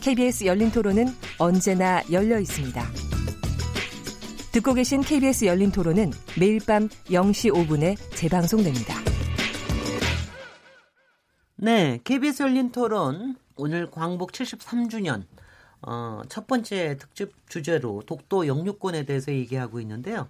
KBS 열린 토론은 언제나 열려 있습니다. 듣고 계신 KBS 열린 토론은 매일 밤 0시 5분에 재방송됩니다. 네, KBS 열린 토론 오늘 광복 73주년 어, 첫 번째 특집 주제로 독도 영유권에 대해서 얘기하고 있는데요.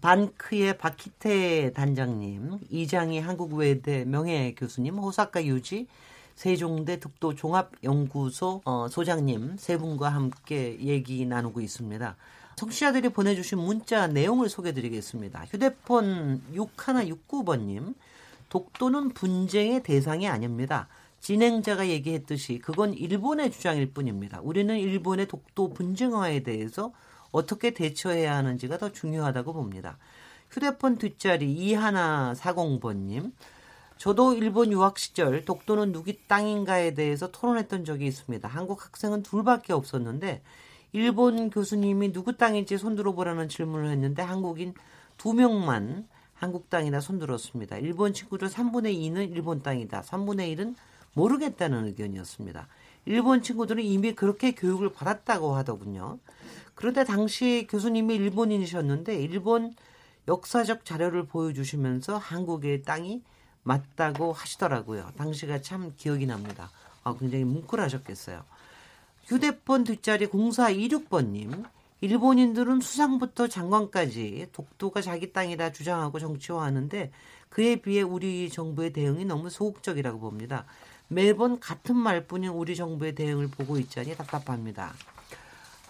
반크의 박희태 단장님, 이장희 한국외대 명예 교수님, 호사카 유지 세종대 독도 종합연구소 어, 소장님 세 분과 함께 얘기 나누고 있습니다. 청취자들이 보내주신 문자 내용을 소개드리겠습니다. 휴대폰 6169번님, 독도는 분쟁의 대상이 아닙니다. 진행자가 얘기했듯이 그건 일본의 주장일 뿐입니다. 우리는 일본의 독도 분쟁화에 대해서 어떻게 대처해야 하는지가 더 중요하다고 봅니다. 휴대폰 뒷자리 2140번님, 저도 일본 유학 시절 독도는 누기 땅인가에 대해서 토론했던 적이 있습니다. 한국 학생은 둘밖에 없었는데 일본 교수님이 누구 땅인지 손들어 보라는 질문을 했는데 한국인 두 명만 한국 땅이나 손들었습니다. 일본 친구들 3분의 2는 일본 땅이다. 3분의 1은 모르겠다는 의견이었습니다. 일본 친구들은 이미 그렇게 교육을 받았다고 하더군요. 그런데 당시 교수님이 일본인이셨는데 일본 역사적 자료를 보여주시면서 한국의 땅이 맞다고 하시더라고요. 당시가 참 기억이 납니다. 아, 굉장히 뭉클하셨겠어요. 휴대폰 뒷자리 0426번님. 일본인들은 수상부터 장관까지 독도가 자기 땅이라 주장하고 정치화하는데 그에 비해 우리 정부의 대응이 너무 소극적이라고 봅니다. 매번 같은 말뿐인 우리 정부의 대응을 보고 있자니 답답합니다.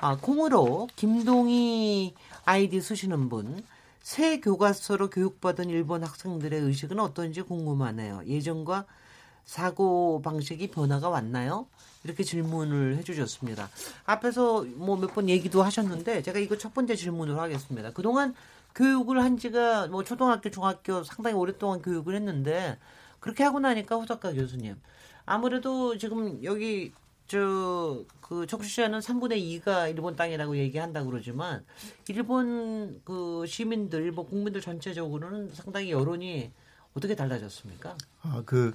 아, 콩으로 김동희 아이디 쓰시는 분, 새 교과서로 교육받은 일본 학생들의 의식은 어떤지 궁금하네요. 예전과 사고 방식이 변화가 왔나요? 이렇게 질문을 해주셨습니다. 앞에서 뭐 몇 번 얘기도 하셨는데 제가 이거 첫 번째 질문을 하겠습니다. 그동안 교육을 한 지가 뭐 초등학교, 중학교 상당히 오랫동안 교육을 했는데 그렇게 하고 나니까 호사카 교수님 아무래도 지금 여기 저그 청취자는 3분의 2가 일본 땅이라고 얘기한다 그러지만 일본 그 시민들, 일본 국민들 전체적으로는 상당히 여론이 어떻게 달라졌습니까? 아, 그,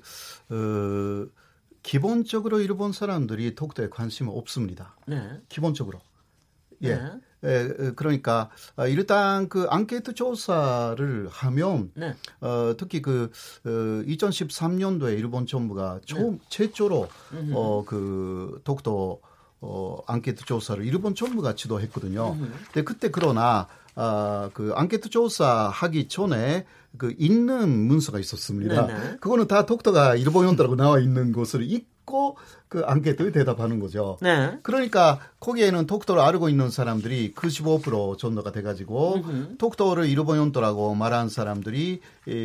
어, 기본적으로 일본 사람들이 독도에 관심이 없습니다. 네. 기본적으로. 예. 네. 예, 그러니까 아, 일단 그 앙케이트 조사를 하면 네. 어, 특히 그 어, 2013년도에 일본 정부가 처음 네. 최초로 어, 그 독도 어, 앙케이트 조사를 일본 정부가 지도했거든요. 근데 그때 그러나 아, 그 앙케이트 조사 하기 전에 그 있는 문서가 있었습니다. 네네. 그거는 다 독도가 일본 연도라고 나와 있는 것을 읽고 그 앙케이트에 대답하는 거죠. 네. 그러니까 거기에는 독도를 알고 있는 사람들이 그15% 정도가 돼가지고 음흠. 독도를 일본 연도라고 말한 사람들이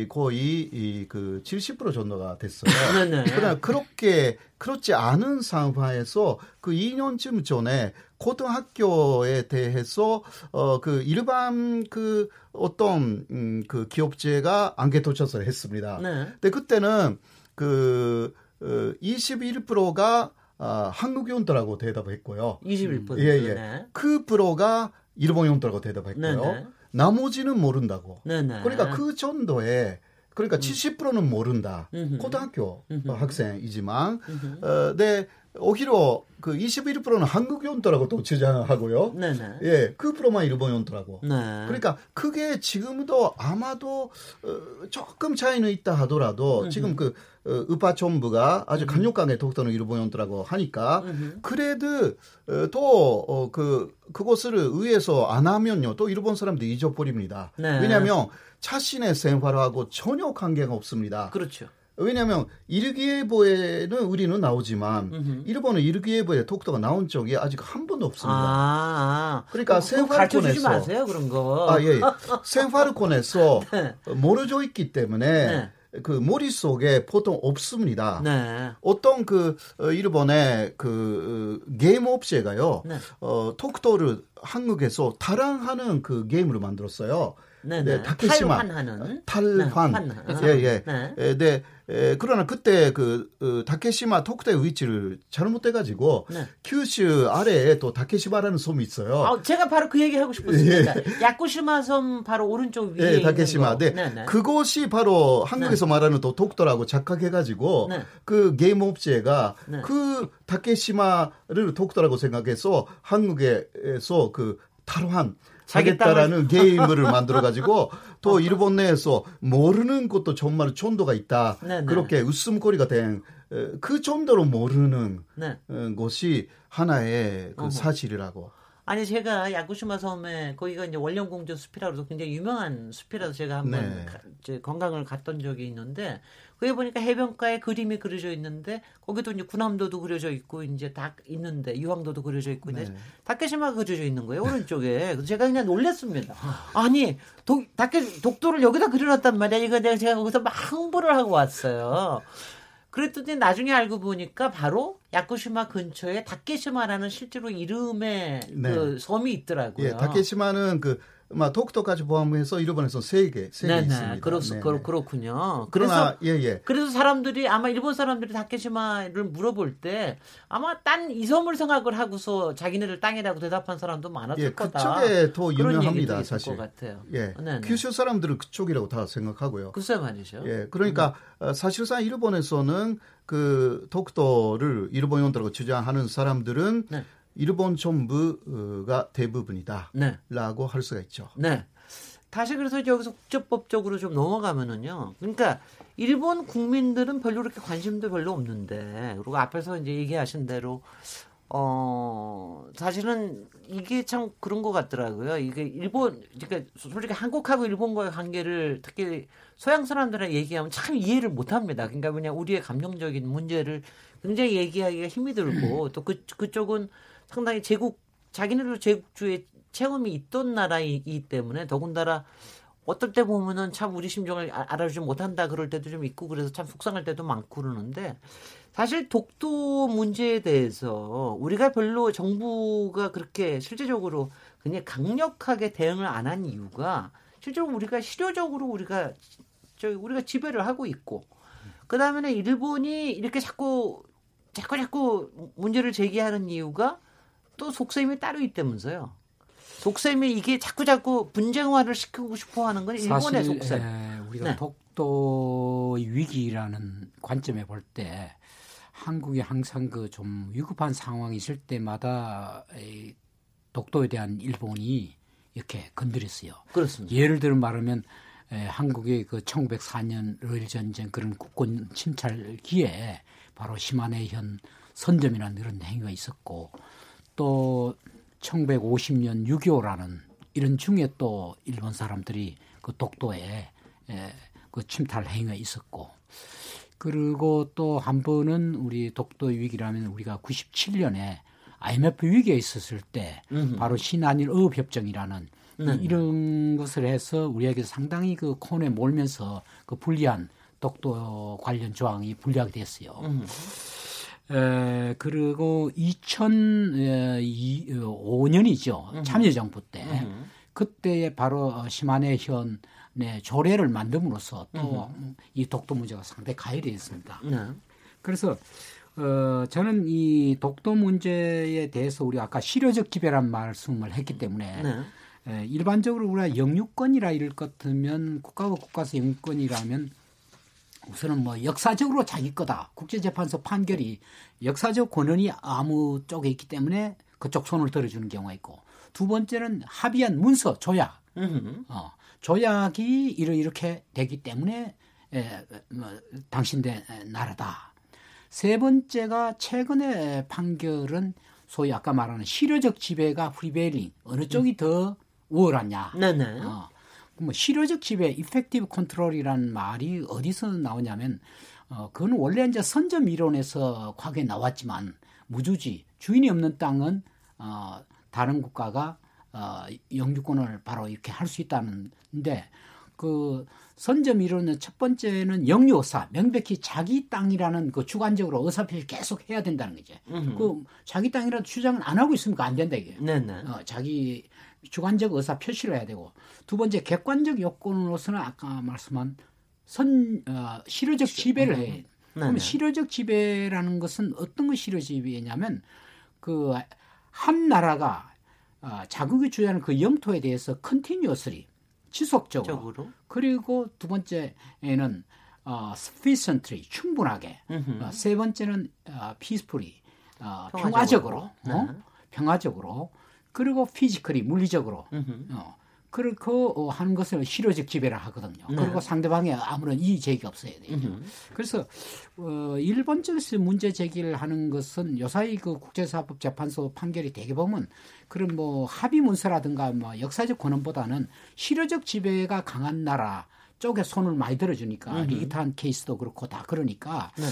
거의 그70% 정도가 됐어요. 그러나 그렇게 그렇지 않은 상황에서 그 2년쯤 전에 고등학교에 대해서 어 그 일반 그 어떤 음그 기업체가 안개 도착을 했습니다. 네. 근데 그때는 그 어, 21%가 아, 한국 연도라고 대답했고요. 21%. 예, 예. 네. 그 프로가 일본 연도라고 대답했고요. 네네. 나머지는 모른다고. 네네. 그러니까 그 정도에 그러니까 음. 70%는 모른다. 음흠. 고등학교 음흠. 학생이지만 어, 네 오히려 그 21%는 한국 연도라고 또 주장하고요. 네네. 예, 그 프로만 일본 연도라고. 네. 그러니까 그게 지금도 아마도 어, 조금 차이는 있다 하더라도 음흠. 지금 그 어, 의파촌부가 아주 강력하게 독도는 일본 연도라고 하니까 그래도 어, 또그 어, 그것을 의해서 안 하면요 또 일본 사람들이 잊어버립니다. 네. 왜냐하면 자신의 생활하고 전혀 관계가 없습니다. 그렇죠. 왜냐하면 일기예보에는 우리는 나오지만 음흠. 일본은 일기예보에 독도가 나온 적이 아직 한 번도 없습니다. 아, 아. 그러니까 생활권에서 마세요 그런 거. 아 예, 예. 생활권에서 네. 모르져 있기 때문에 네. 그 머릿속에 보통 없습니다. 네. 어떤 그 어, 일본의 그 어, 게임 업체가요. 네. 어 톡토를 한국에서 타랑하는 그 게임을 만들었어요. 네네. 네, 타케시마 탈환하는 탈환 예예 예. 네. 예, 네. 에, 그러나 그때 그 어, 다케시마 토크대 위치를 잘못돼 가지고 네. 큐슈 아래에 또 다케시마라는 섬이 있어요. 아, 제가 바로 그 얘기 하고 싶었습니다. 예. 야쿠시마 섬 바로 오른쪽 위에 예, 다케시마. 네. 네, 네. 그곳이 바로 한국에서 네. 말하는 또 독도라고 착각해 가지고 네. 그 게임 업체가 네. 그 다케시마를 독도라고 생각해서 한국에서 그 탈환 하겠다라는 게임을 만들어 가지고 또 일본 내에서 모르는 것도 정말 촌도가 있다. 네네. 그렇게 웃음거리가 된 그 정도로 모르는 네. 어, 것이 하나의 그 사실이라고. 아니 제가 야구시마 섬에 거기가 이제 원령공주 숲이라고 해서 굉장히 유명한 숲이라서 제가 한번 네. 가, 관광을 갔던 적이 있는데 거기 보니까 해변가에 그림이 그려져 있는데 거기도 이제 구남도도 그려져 있고 이제 다 있는데 유황도도 그려져 있고 네. 다케시마가 그려져 있는 거예요 오른쪽에. 그래서 제가 그냥 놀랬습니다. 아니 독 다케 독도를 여기다 그려놨단 말이야. 이거 내가 제가 거기서 막 홍보를 하고 왔어요. 그랬더니 나중에 알고 보니까 바로 야쿠시마 근처에 다케시마라는 실제로 이름의 네. 그 섬이 있더라고요. 예, 다케시마는 그막 독도까지 포함해서 일본에서 세 개, 세개 있습니다. 그렇, 네, 네. 그렇군요. 그래서 예, 예. 그래서 사람들이 아마 일본 사람들이 다케시마를 물어볼 때 아마 딴 이 섬을 생각을 하고서 자기네들 땅이라고 대답한 사람도 많았을 예, 거다. 그쪽에 더 유명합니다, 사실. 것 같아요. 예, 네네. 큐슈 사람들은 그쪽이라고 다 생각하고요. 글쎄 말이죠. 예, 그러니까 음. 사실상 일본에서는 그 독도를 일본연도라고 주장하는 사람들은 네. 일본 정부가 대부분이다라고 네. 할 수가 있죠. 네. 다시 그래서 여기서 국제법적으로 좀 넘어가면은요. 그러니까 일본 국민들은 별로 그렇게 관심도 별로 없는데 그리고 앞에서 이제 얘기하신 대로 어 사실은 이게 참 그런 것 같더라고요. 이게 일본 그러니까 솔직히 한국하고 일본과의 관계를 특히 서양 사람들랑 얘기하면 참 이해를 못 합니다. 그러니까 그냥 우리의 감정적인 문제를 굉장히 얘기하기가 힘이 들고 또 그 그쪽은 상당히 제국 자기네들 제국주의 체험이 있던 나라이기 때문에 더군다나 어떨 때 보면은 참 우리 심정을 아, 알아주지 못한다 그럴 때도 좀 있고 그래서 참 속상할 때도 많고 그러는데 사실 독도 문제에 대해서 우리가 별로 정부가 그렇게 실제적으로 그냥 강력하게 대응을 안 한 이유가 실제로 우리가 실효적으로 우리가 저 우리가 지배를 하고 있고 그다음에는 일본이 이렇게 자꾸 자꾸 자꾸 문제를 제기하는 이유가 또 속셈이 따로 있다면서요. 속셈이 이게 자꾸 자꾸 분쟁화를 시키고 싶어 하는 건 일본의 속셈. 에, 우리가 네. 독도 위기라는 관점에 볼 때 한국이 항상 그 좀 위급한 상황이 있을 때마다 이 독도에 대한 일본이 이렇게 건드렸어요. 그렇습니다. 예를 들어 말하면 에, 한국의 그 1904년 러일 전쟁 그런 국권 침탈기에 바로 시마네현 선점이라는 그런 행위가 있었고 또 1950년 6.25라는 이런 중에 또 일본 사람들이 그 독도에 에, 그 침탈 행위가 있었고 그리고 또 한 번은 우리 독도 위기라면 우리가 97년에 IMF 위기에 있었을 때 음흠. 바로 신한일 어업협정이라는 네. 이런 것을 해서 우리에게 상당히 그 코너에 몰면서 그 불리한 독도 관련 조항이 불리하게 됐어요. 음흠. 에, 그리고 2005년이죠. 음. 참여정부 때. 음. 그때에 바로 시마네 현 의 조례를 만듦으로써 또 이 독도 문제가 상당히 가열되었습니다. 네. 그래서 어, 저는 이 독도 문제에 대해서 우리 아까 실효적 기배란 말씀을 했기 때문에 네. 에, 일반적으로 우리가 영유권이라 이럴 것 같으면 국가가 국가에서 영유권이라면 우선은 뭐 역사적으로 자기 거다. 국제재판소 판결이 역사적 권한이 아무 쪽에 있기 때문에 그쪽 손을 들어주는 경우가 있고 두 번째는 합의한 문서 조약. 어, 조약이 이렇게 되기 때문에 에, 뭐, 당신의 나라다. 세 번째가 최근의 판결은 소위 아까 말하는 실효적 지배가 prevailing 어느 쪽이 더 우월하냐. 네네. 어, 뭐 실효적 지배, 이펙티브 컨트롤이라는 말이 어디서 나오냐면 어 그건 원래 이제 선점 이론에서 과거에 나왔지만 무주지 주인이 없는 땅은 어 다른 국가가 어 영주권을 바로 이렇게 할 수 있다는데 그 선점 이론은 첫 번째는 영유 의사 명백히 자기 땅이라는 그 주관적으로 의사 표시 계속 해야 된다는 거죠. 음흠. 그 자기 땅이라도 주장은 안 하고 있으면 안 된다 이게. 네네. 어, 자기 주관적 의사 표시를 해야 되고 두 번째 객관적 요건으로서는 아까 말씀한 선 어, 실효적 지배를 해. 그러면 실효적 지배라는 것은 어떤 거 실효 지배냐면 그 한 나라가 어, 자국이 주장하는 그 영토에 대해서 continuously 지속적으로. 적으로? 그리고 두 번째에는 어, sufficiently 충분하게. 어, 세 번째는 어, peacefully 어, 평화적으로, 평화적으로, 어? 네. 평화적으로. 그리고 피지컬이 물리적으로. 어, 그렇고 어, 하는 것을 실효적 지배를 하거든요. 네. 그리고 상대방의 아무런 이의 제기가 없어야 돼요. 그래서 어, 일본 쪽에서 문제 제기를 하는 것은 요사이 그 국제사법재판소 판결이 되게 보면 그런 뭐 합의 문서라든가 뭐 역사적 권한보다는 실효적 지배가 강한 나라 쪽에 손을 많이 들어주니까 리기탄 케이스도 그렇고 다 그러니까. 네.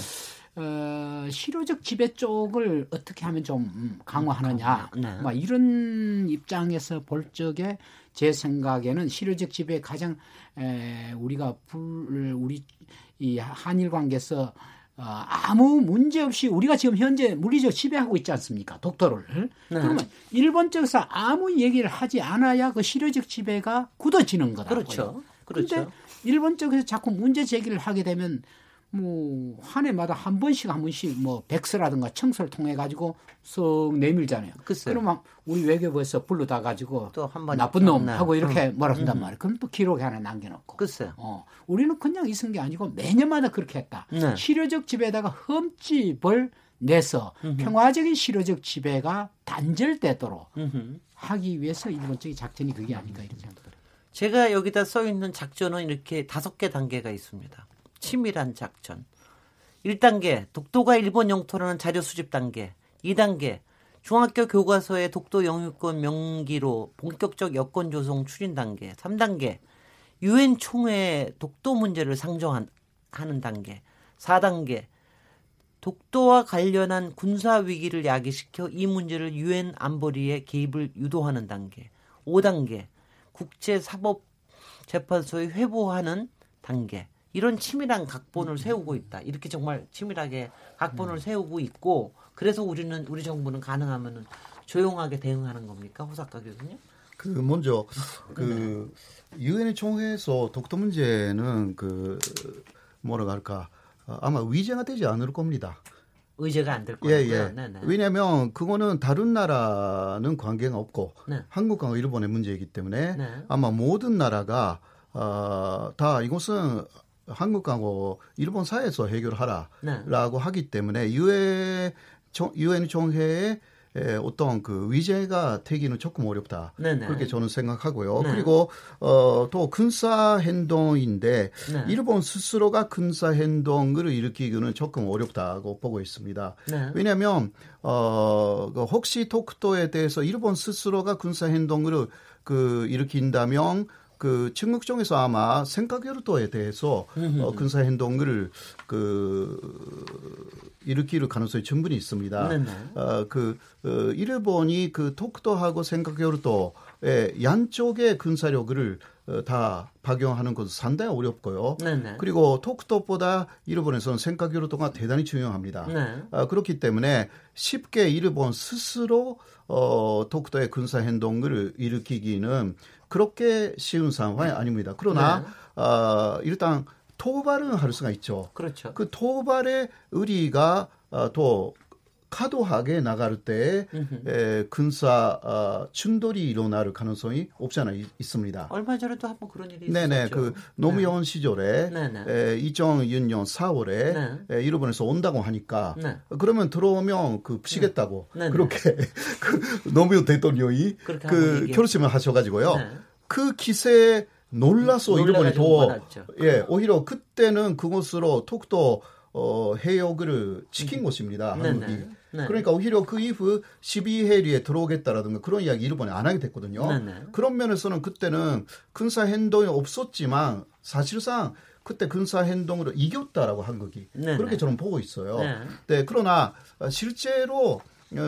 어, 실효적 지배 쪽을 어떻게 하면 좀 음, 강화하느냐, 네. 막 이런 입장에서 볼 적에 제 생각에는 실효적 지배 가장 에, 우리가 불 우리 이 한일 관계에서 어, 아무 문제 없이 우리가 지금 현재 물리적 지배하고 있지 않습니까? 독도를. 네. 그러면 일본 쪽에서 아무 얘기를 하지 않아야 그 실효적 지배가 굳어지는 거다. 그렇죠. 그렇죠. 근데 일본 쪽에서 자꾸 문제 제기를 하게 되면 뭐 한 해마다 한 번씩 한 번씩 뭐 백서라든가 청소를 통해 가지고 썩 내밀잖아요. 글쎄. 그러면 우리 외교부에서 불러다 가지고 또 한 번 나쁜 놈 네. 하고 이렇게 음. 뭐라 한단 음. 말이에요. 그럼 또 기록에 하나 남겨놓고. 글쎄. 어, 우리는 그냥 있은 게 아니고 매년마다 그렇게 했다. 네. 실효적 지배에다가 흠집을 내서 음흠. 평화적인 실효적 지배가 단절되도록 음흠. 하기 위해서 일본 적인 작전이 그게 아닌가 이런 들어요. 제가 여기다 써 있는 작전은 이렇게 다섯 개 단계가 있습니다. 치밀한 작전. 1단계 독도가 일본 영토라는 자료 수집 단계. 2단계 중학교 교과서에 독도 영유권 명기로 본격적 여권 조성 추진 단계. 3단계 유엔 총회 독도 문제를 상정하는 단계. 4단계 독도와 관련한 군사 위기를 야기시켜 이 문제를 유엔 안보리에 개입을 유도하는 단계. 5단계 국제 사법 재판소에 회부하는 단계. 이런 치밀한 각본을 음. 세우고 있다. 이렇게 정말 치밀하게 각본을 음. 세우고 있고 그래서 우리는 우리 정부는 가능하면은 조용하게 대응하는 겁니까, 호사카 교수님? 그 먼저 그 유엔의 총회에서 독도 문제는 그 뭐라 할까 아마 위제가 되지 않을 겁니다. 의제가 안 될 거예요. 예, 예. 네 네. 왜냐하면 그거는 다른 나라는 관계가 없고 네. 한국과 일본의 문제이기 때문에 네. 아마 모든 나라가 어, 다 이것은 한국하고 일본 사이에서 해결하라라고 네. 하기 때문에 유엔 유엔 총회에 에, 어떤 그 위제가 되기는 조금 어렵다. 네네. 그렇게 저는 생각하고요. 네. 그리고 어, 또 군사 행동인데 네. 일본 스스로가 군사 행동을 일으키기는 조금 어렵다고 보고 있습니다. 네. 왜냐하면 어, 그 혹시 독도에 대해서 일본 스스로가 군사 행동을 그 일으킨다면 그 중국 쪽에서 아마 생각여도에 대해서 어, 군사 행동을 그 일으킬 가능성이 충분히 있습니다. 네네. 어, 그 어, 일본이 그 독도하고 생각여도의 양쪽의 군사력을 어, 다 박용하는 것은 상당히 어렵고요. 네네. 그리고 독도보다 일본에서는 생각여도가 대단히 중요합니다. 네. 어, 그렇기 때문에 쉽게 일본 스스로 어, 독도의 군사 행동을 일으키기는 그렇게 쉬운 상황이 아닙니다. 그러나 네. 어, 일단 토발은 할 수가 있죠. 그렇죠. 그 토발의 의리가 어, 또 과도하게 나갈 때 에, 군사 어, 충돌이 일어날 가능성이 없지 않아 있습니다. 얼마 전에도 한번 그런 일이 있었죠. 네네 그 노무현 네. 시절에 에, 2006년 4월에 네. 에, 일본에서 온다고 하니까 네. 그러면 들어오면 그 피시겠다고 네. 네. 그렇게 그 노무현 대통령이 그 결심을 하셔가지고요. 네. 그 기세에 놀라서 일본이 더 예, 오히려 그때는 그곳으로 톡도 어, 해역을 지킨 음. 곳입니다. 한국이. 네. 그러니까 오히려 그 이후 12해리에 들어오겠다라든가 그런 이야기 일본이 안 하게 됐거든요. 네네. 그런 면에서는 그때는 군사 행동이 없었지만 사실상 그때 군사 행동으로 이겼다라고 한국이 네네. 그렇게 저는 보고 있어요. 네. 네. 그러나 실제로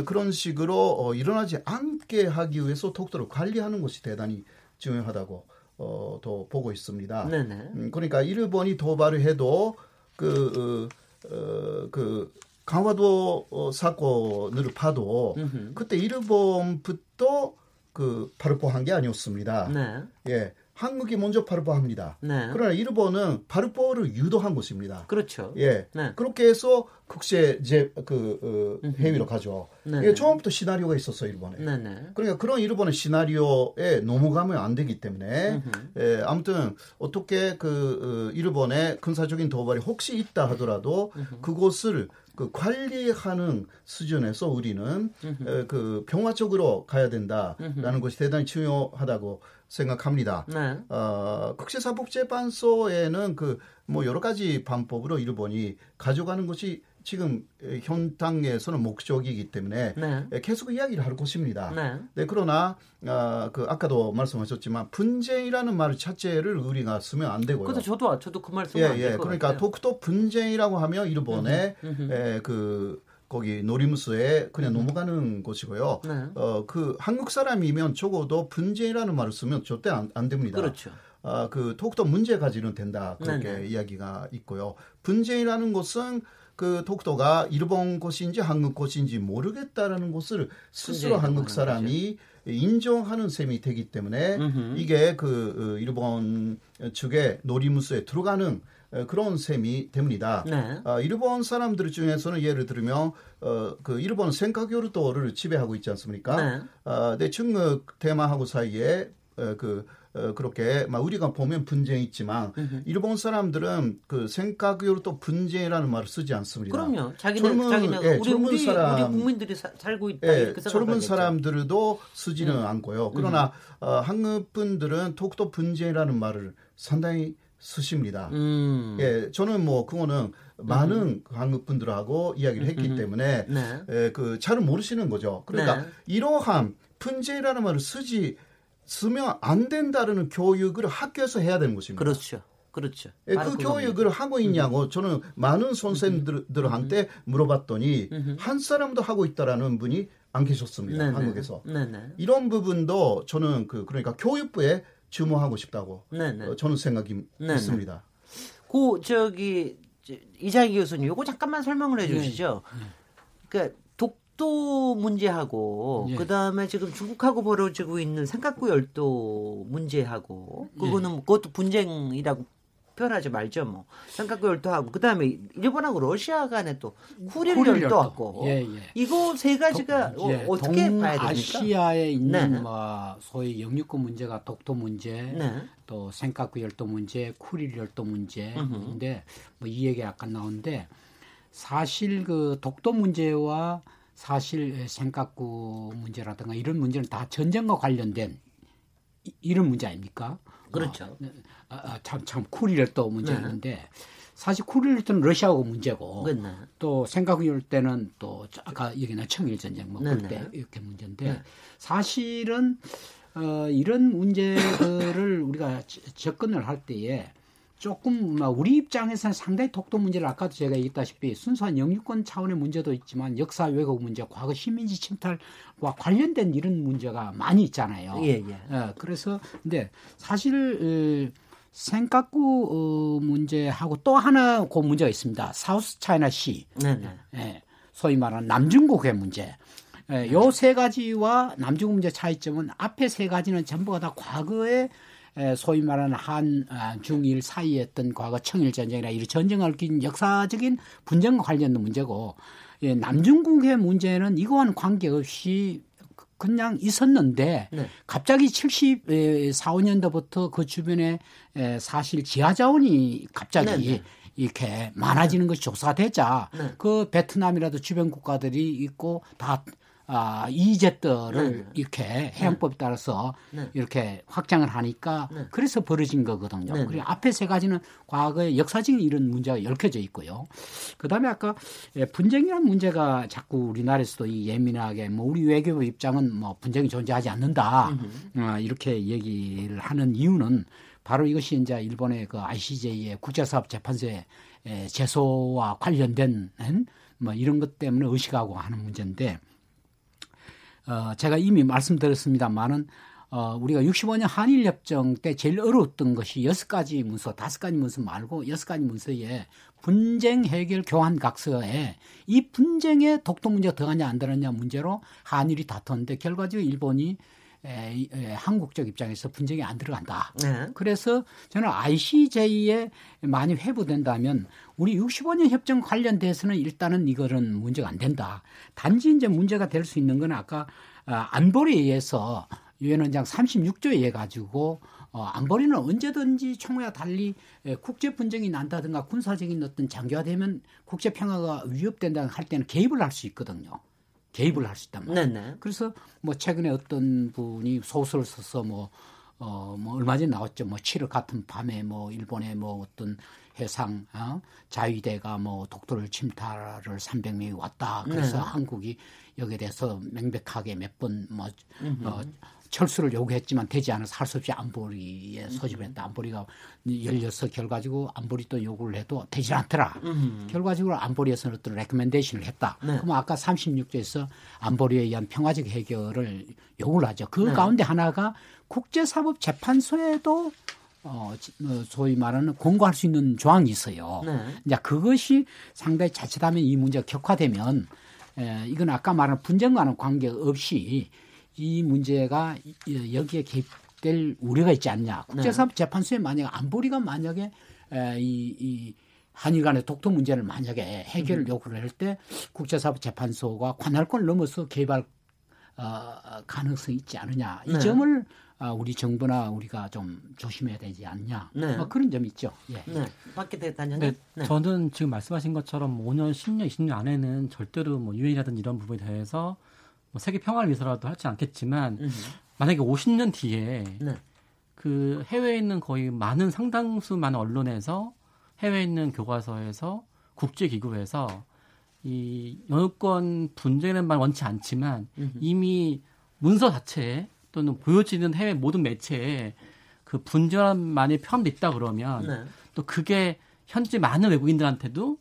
그런 식으로 어, 일어나지 않게 하기 위해서 독도를 관리하는 것이 대단히 중요하다고 어, 더 보고 있습니다. 네네. 음, 그러니까 일본이 도발을 해도 그, 어, 어그 강화도 어, 사건을 봐도 음흠. 그때 일본부터 그 발표한 게 아니었습니다. 네. 예. 한국이 먼저 발표합니다. 네. 그러나 일본은 발표를 유도한 것입니다. 그렇죠. 예. 네. 그렇게 해서 국제 이제 그 어, 회의로 가죠. 네. 예, 처음부터 시나리오가 있었어 일본에. 네, 네. 그러니까 그런 일본의 시나리오에 넘어가면 안 되기 때문에 예, 아무튼 어떻게 그 어, 일본의 군사적인 도발이 혹시 있다 하더라도 그것을 그 관리하는 수준에서 우리는 에, 그 평화적으로 가야 된다라는 것이 대단히 중요하다고 생각합니다. 네. 어, 국제사법재판소에는 그 뭐 여러 가지 방법으로 일본이 가져가는 것이 지금 현 당에서는 목적이기 때문에 네. 계속 이야기를 할 것입니다. 네. 네 그러나 어, 그 아까도 말씀하셨지만 분쟁이라는 말 자체를 우리가 쓰면 안 되고요. 그래서 저도 저도 그 말씀 예, 예. 그러니까 독도 분쟁이라고 하면 일본의 에, 그 거기 노리무스에 그냥 음. 넘어가는 곳이고요. 네. 어, 그 한국 사람이면 적어도 분쟁이라는 말을 쓰면 절대 안, 안 됩니다. 그렇죠. 아, 그 독도 문제까지는 된다 그렇게 네네. 이야기가 있고요. 분쟁이라는 것은 그 독도가 일본 곳인지 한국 곳인지 모르겠다라는 것을 스스로 한국 사람이 인정하는 셈이 되기 때문에 음흠. 이게 그 어, 일본 측의 노리무스에 들어가는 그런 셈이 됩니다. 네. 어, 일본 사람들 중에서는 예를 들면 어, 그 일본 생카교르도를 지배하고 있지 않습니까? 네. 어, 내 중국 대만하고 사이에 어, 그 어, 그렇게 막 우리가 보면 분쟁이 있지만 으흠. 일본 사람들은 그 생각으로 분쟁이라는 말을 쓰지 않습니다. 그럼요. 자기는 젊은, 자기는 예, 우리, 젊은 사람 우리 국민들이 사, 살고 있다 예, 이렇게 젊은 사람들도 쓰지는 음. 않고요. 그러나 음. 어, 한국 분들은 독도 분쟁이라는 말을 상당히 쓰십니다. 음. 예, 저는 뭐 그거는 많은 음. 한국 분들하고 이야기를 했기 음. 때문에 네. 예, 그 잘은 모르시는 거죠. 그러니까 네. 이러한 분쟁이라는 말을 쓰지 쓰면 안 된다는 교육을 학교에서 해야 되는 것입니다. 그렇죠. 그렇죠. 예, 그 교육을 하고 있냐고 저는 많은 선생님들한테 물어봤더니 한 사람도 하고 있다라는 분이 안 계셨습니다. 네네. 한국에서. 네네. 이런 부분도 저는 그 그러니까 교육부에 주모하고 싶다고 어, 저는 생각이 네네. 있습니다. 그 저기 이자기 교수님 요거 잠깐만 설명을 해 주시죠. 네. 그러니까 독도 문제하고 예. 그다음에 지금 중국하고 벌어지고 있는 삼각구 열도 문제하고 그거는 예. 그것도 분쟁이라고 표현하지 말죠 뭐 삼각구 열도하고 그다음에 일본하고 러시아 간에 또 쿠릴 열도 하고 예, 예. 이거 세 가지가 도, 예, 어, 떻게 봐야 됩니까? 아시아에 있는 네. 뭐 소위 영유권 문제가 독도 문제 네. 또 생각구 열도 문제 쿠릴 열도 문제인데 뭐 이 얘기 약간 나오는데 사실 그 독도 문제와 사실 생각구 문제라든가 이런 문제는 다 전쟁과 관련된 이런 문제 아닙니까? 그렇죠. 어, 아, 아, 참, 참, 쿠릴또 문제였는데, 네. 사실 쿠릴토는 러시아하고 문제고, 네. 또 생각을 때는 또 아까 얘기나 청일전쟁 뭐 네. 그때 이렇게 문제인데, 네. 사실은 어, 이런 문제들을 우리가 접근을 할 때에 조금 우리 입장에서는 상당히 독도 문제를 아까도 제가 얘기했다시피 순수한 영유권 차원의 문제도 있지만 역사 왜곡 문제, 과거 시민지 침탈과 관련된 이런 문제가 많이 있잖아요. 예, 예. 예 그래서 근데 사실 생각구 어, 문제하고 또 하나 그 문제가 있습니다. 사우스 차이나 시. 네 네. 예, 소위 말하는 남중국해 문제. 예, 요세 가지와 남중국 문제 차이점은 앞에 세 가지는 전부가 다 과거에 소위 말하는 한 아, 중일 사이에 있던 과거 청일 전쟁이나 이런 전쟁을 낀 역사적인 분쟁과 관련된 문제고 예, 남중국해 문제는 이거와는 관계없이 그냥 있었는데 네. 갑자기 74, 5년도부터 그 주변에 사실 지하 자원이 갑자기 네, 네. 이렇게 많아지는 것이 조사되자 네. 그 베트남이라도 주변 국가들이 있고 다 아, 이제들을 네. 이렇게 해양법에 따라서 네. 이렇게 확장을 하니까 네. 그래서 벌어진 거거든요. 네. 그리고 앞에 세 가지는 과거에 역사적인 이런 문제가 얽혀져 있고요. 그 다음에 아까 예, 분쟁이라는 문제가 자꾸 우리나라에서도 이 예민하게 뭐 우리 외교부 입장은 뭐 분쟁이 존재하지 않는다. 어, 이렇게 얘기를 하는 이유는 바로 이것이 이제 일본의 그 ICJ의 국제사업재판소의 제소와 관련된 뭐 이런 것 때문에 의식하고 하는 문제인데 어, 제가 이미 말씀드렸습니다만은 어, 우리가 65년 한일협정 때 제일 어려웠던 것이 여섯 가지 문서, 다섯 가지 문서 말고 여섯 가지 문서에 분쟁 해결 교환 각서에 이 분쟁에 독도 문제가 들어가냐 안 들어가냐 문제로 한일이 다퉜는데 결과적으로 일본이 에, 에, 한국적 입장에서 분쟁이 안 들어간다. 네. 그래서 저는 ICJ에 많이 회부된다면 우리 65년 협정 관련돼서는 일단은 이거는 문제가 안 된다. 단지 이제 문제가 될 수 있는 건 아까 아, 안보리에 의해서 유엔 원장 36조에 의해 가지고 어, 안보리는 언제든지 총회와 달리 에, 국제 분쟁이 난다든가 군사적인 어떤 장기화되면 국제 평화가 위협된다 할 때는 개입을 할 수 있거든요. 개입을 할 수 있단 말이에요. 네네. 그래서 뭐 최근에 어떤 분이 소설을 써서 뭐 어, 뭐 얼마 전에 나왔죠. 뭐 7월 같은 밤에 뭐 일본의 뭐 어떤 해상 어? 자위대가 뭐 독도를 침탈을 300명이 왔다. 그래서 네. 한국이 여기에 대해서 명백하게 몇 번뭐 어, 철수를 요구했지만 되지 않아서 할 수 없이 안보리에 소집을 했다. 안보리가 열려서 결과적으로 안보리 또 요구를 해도 되지 않더라. 음. 결과적으로 안보리에서는 어떤 recommendation을 했다. 네. 그럼 아까 36조에서 안보리에 의한 평화적 해결을 요구를 하죠. 그 네. 가운데 하나가 국제사법재판소에도 어, 어, 소위 말하는 공고할 수 있는 조항이 있어요. 네. 이제 그것이 상당히 자칫하면 이 문제가 격화되면 에, 이건 아까 말한 분쟁과는 관계없이 이 문제가 여기에 개입될 우려가 있지 않냐. 국제사법재판소에 만약에 안보리가 만약에 이, 이 한일 간의 독도 문제를 만약에 해결을 음. 요구를 할 때 국제사법재판소가 관할권을 넘어서 개입할 어, 가능성이 있지 않느냐. 이 네. 점을 아, 우리 정부나 우리가 좀 조심해야 되지 않냐. 네. 뭐 그런 점이 있죠. 예. 네. 밖에 대단히 네. 네. 저는 지금 말씀하신 것처럼 5년, 10년, 20년 안에는 절대로 뭐 유엔이라든지 이런 부분에 대해서 뭐 세계 평화를 위해서라도 하지 않겠지만 음. 만약에 50년 뒤에 네. 그 해외에 있는 거의 많은 상당수 많은 언론에서 해외에 있는 교과서에서 국제기구에서 이 영유권 분쟁은 말 원치 않지만 음. 이미 문서 자체에 또는 보여지는 해외 모든 매체에 그 분쟁만이 있다 그러면 네. 또 그게 현재 많은 외국인들한테도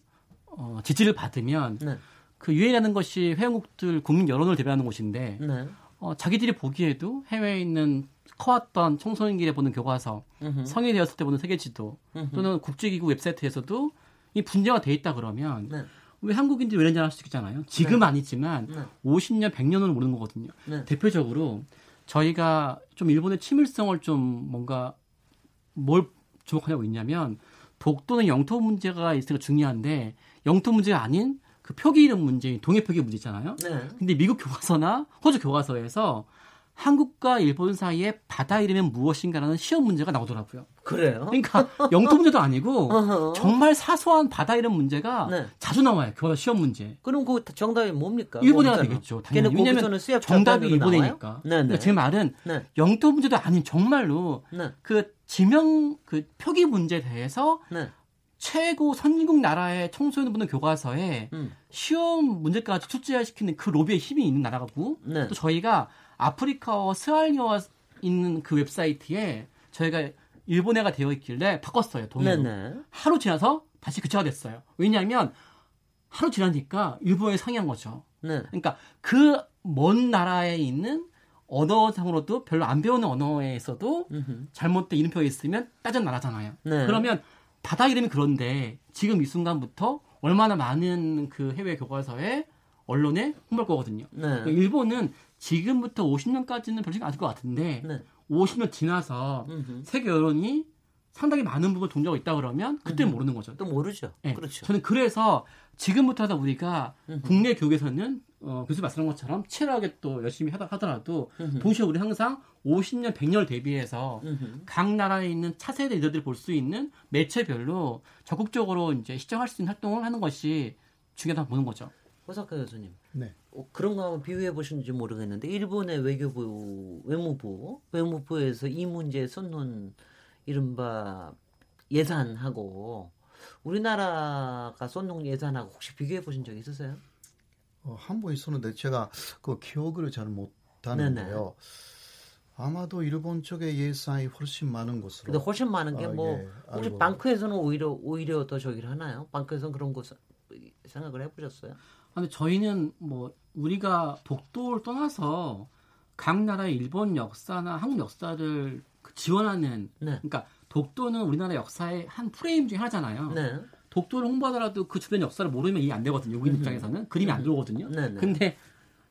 어, 지지를 받으면 네. 그 유엔이라는 것이 회원국들 국민 여론을 대변하는 곳인데 네. 어, 자기들이 보기에도 해외에 있는 커왔던 청소년기에 보는 교과서, 으흠. 성인이 되었을 때 보는 세계지도 으흠. 또는 국제기구 웹사이트에서도 이 분쟁화 돼 있다 그러면 네. 왜 한국인들이 왜 이런지 알 수 있잖아요. 지금 네. 아니지만 네. 50년, 100년은 모르는 거거든요. 네. 대표적으로 저희가 좀 일본의 친밀성을 좀 뭔가 뭘 주목하냐고 있냐면 독도는 영토 문제가 있으니까 중요한데 영토 문제가 아닌 그 표기 이름 문제인 동해 표기 문제 있잖아요. 네. 근데 미국 교과서나 호주 교과서에서 한국과 일본 사이에 바다 이름은 무엇인가라는 시험 문제가 나오더라고요. 그래요? 그러니까 영토 문제도 아니고 정말 사소한 바다 이름 문제가 네. 자주 나와요. 교과서 시험 문제. 그럼 그 정답이 뭡니까? 일본어가 되겠죠. 당연히. 왜냐면 정답이 일본이니까. 네, 그러니까 제 말은 네. 영토 문제도 아닌 정말로 네. 그 지명 그 표기 문제에 대해서 네. 최고 선진국 나라의 청소년분들 교과서에 음. 시험 문제까지 출제시키는 그 로비의 힘이 있는 나라가고 네. 또 저희가 아프리카와 스알리와 있는 그 웹사이트에 저희가 일본어가 되어 있길래 바꿨어요 동의로 네네. 네. 하루 지나서 다시 교체가 됐어요 왜냐하면 하루 지나니까 일본에 상의한 거죠 네. 그러니까 그 먼 나라에 있는 언어상으로도 별로 안 배우는 언어에서도 음흠. 잘못된 이름표가 있으면 따져 나라잖아요 네. 그러면 바다 이름이 그런데 지금 이 순간부터 얼마나 많은 그 해외 교과서에 언론에 홍보할 거거든요. 네. 그러니까 일본은 지금부터 50년까지는 별 생각 안할 것 같은데 네. 50년 지나서 음흠. 세계 여론이 상당히 많은 부분 동조하고 있다 그러면 그때는 모르는 거죠. 또 모르죠. 네. 그렇죠. 저는 그래서 지금부터 우리가 음흠. 국내 교육에서는 어, 교수 말씀한 것처럼 치열하게 또 열심히 하다 하더라도 음흠. 동시에 우리 항상 50년, 100년을 대비해서 음흠. 각 나라에 있는 차세대 리더들이 볼 수 있는 매체별로 적극적으로 이제 시청할 수 있는 활동을 하는 것이 중요하다고 보는 거죠. 호사카 교수님. 네. 어, 그런 거 한번 비유해 보셨는지 모르겠는데 일본의 외교부, 외무부, 외무부에서 이 문제에 쏟는 이른바 예산하고 우리나라가 쏟는 예산하고 혹시 비교해 보신 적 있으세요? 어, 한 번 있었는데 제가 그 기억을 잘 못하는데요. 아마도 일본 쪽의 예산이 훨씬 많은 것으로. 근데 훨씬 많은 게뭐 아, 예, 혹시 방크에서는 오히려 오히려 더 저기를 하나요? 방크에서는 그런 거 생각을 해보셨어요? 근데 저희는 뭐 우리가 독도를 떠나서 각 나라의 일본 역사나 한국 역사를 그 지원하는 네. 그러니까 독도는 우리나라 역사의 한 프레임 중에 하나잖아요. 네. 독도를 홍보하더라도 그 주변 역사를 모르면 이해 안 되거든요. 음. 입장에서는 그림이 안 음. 들어오거든요. 네, 네. 근데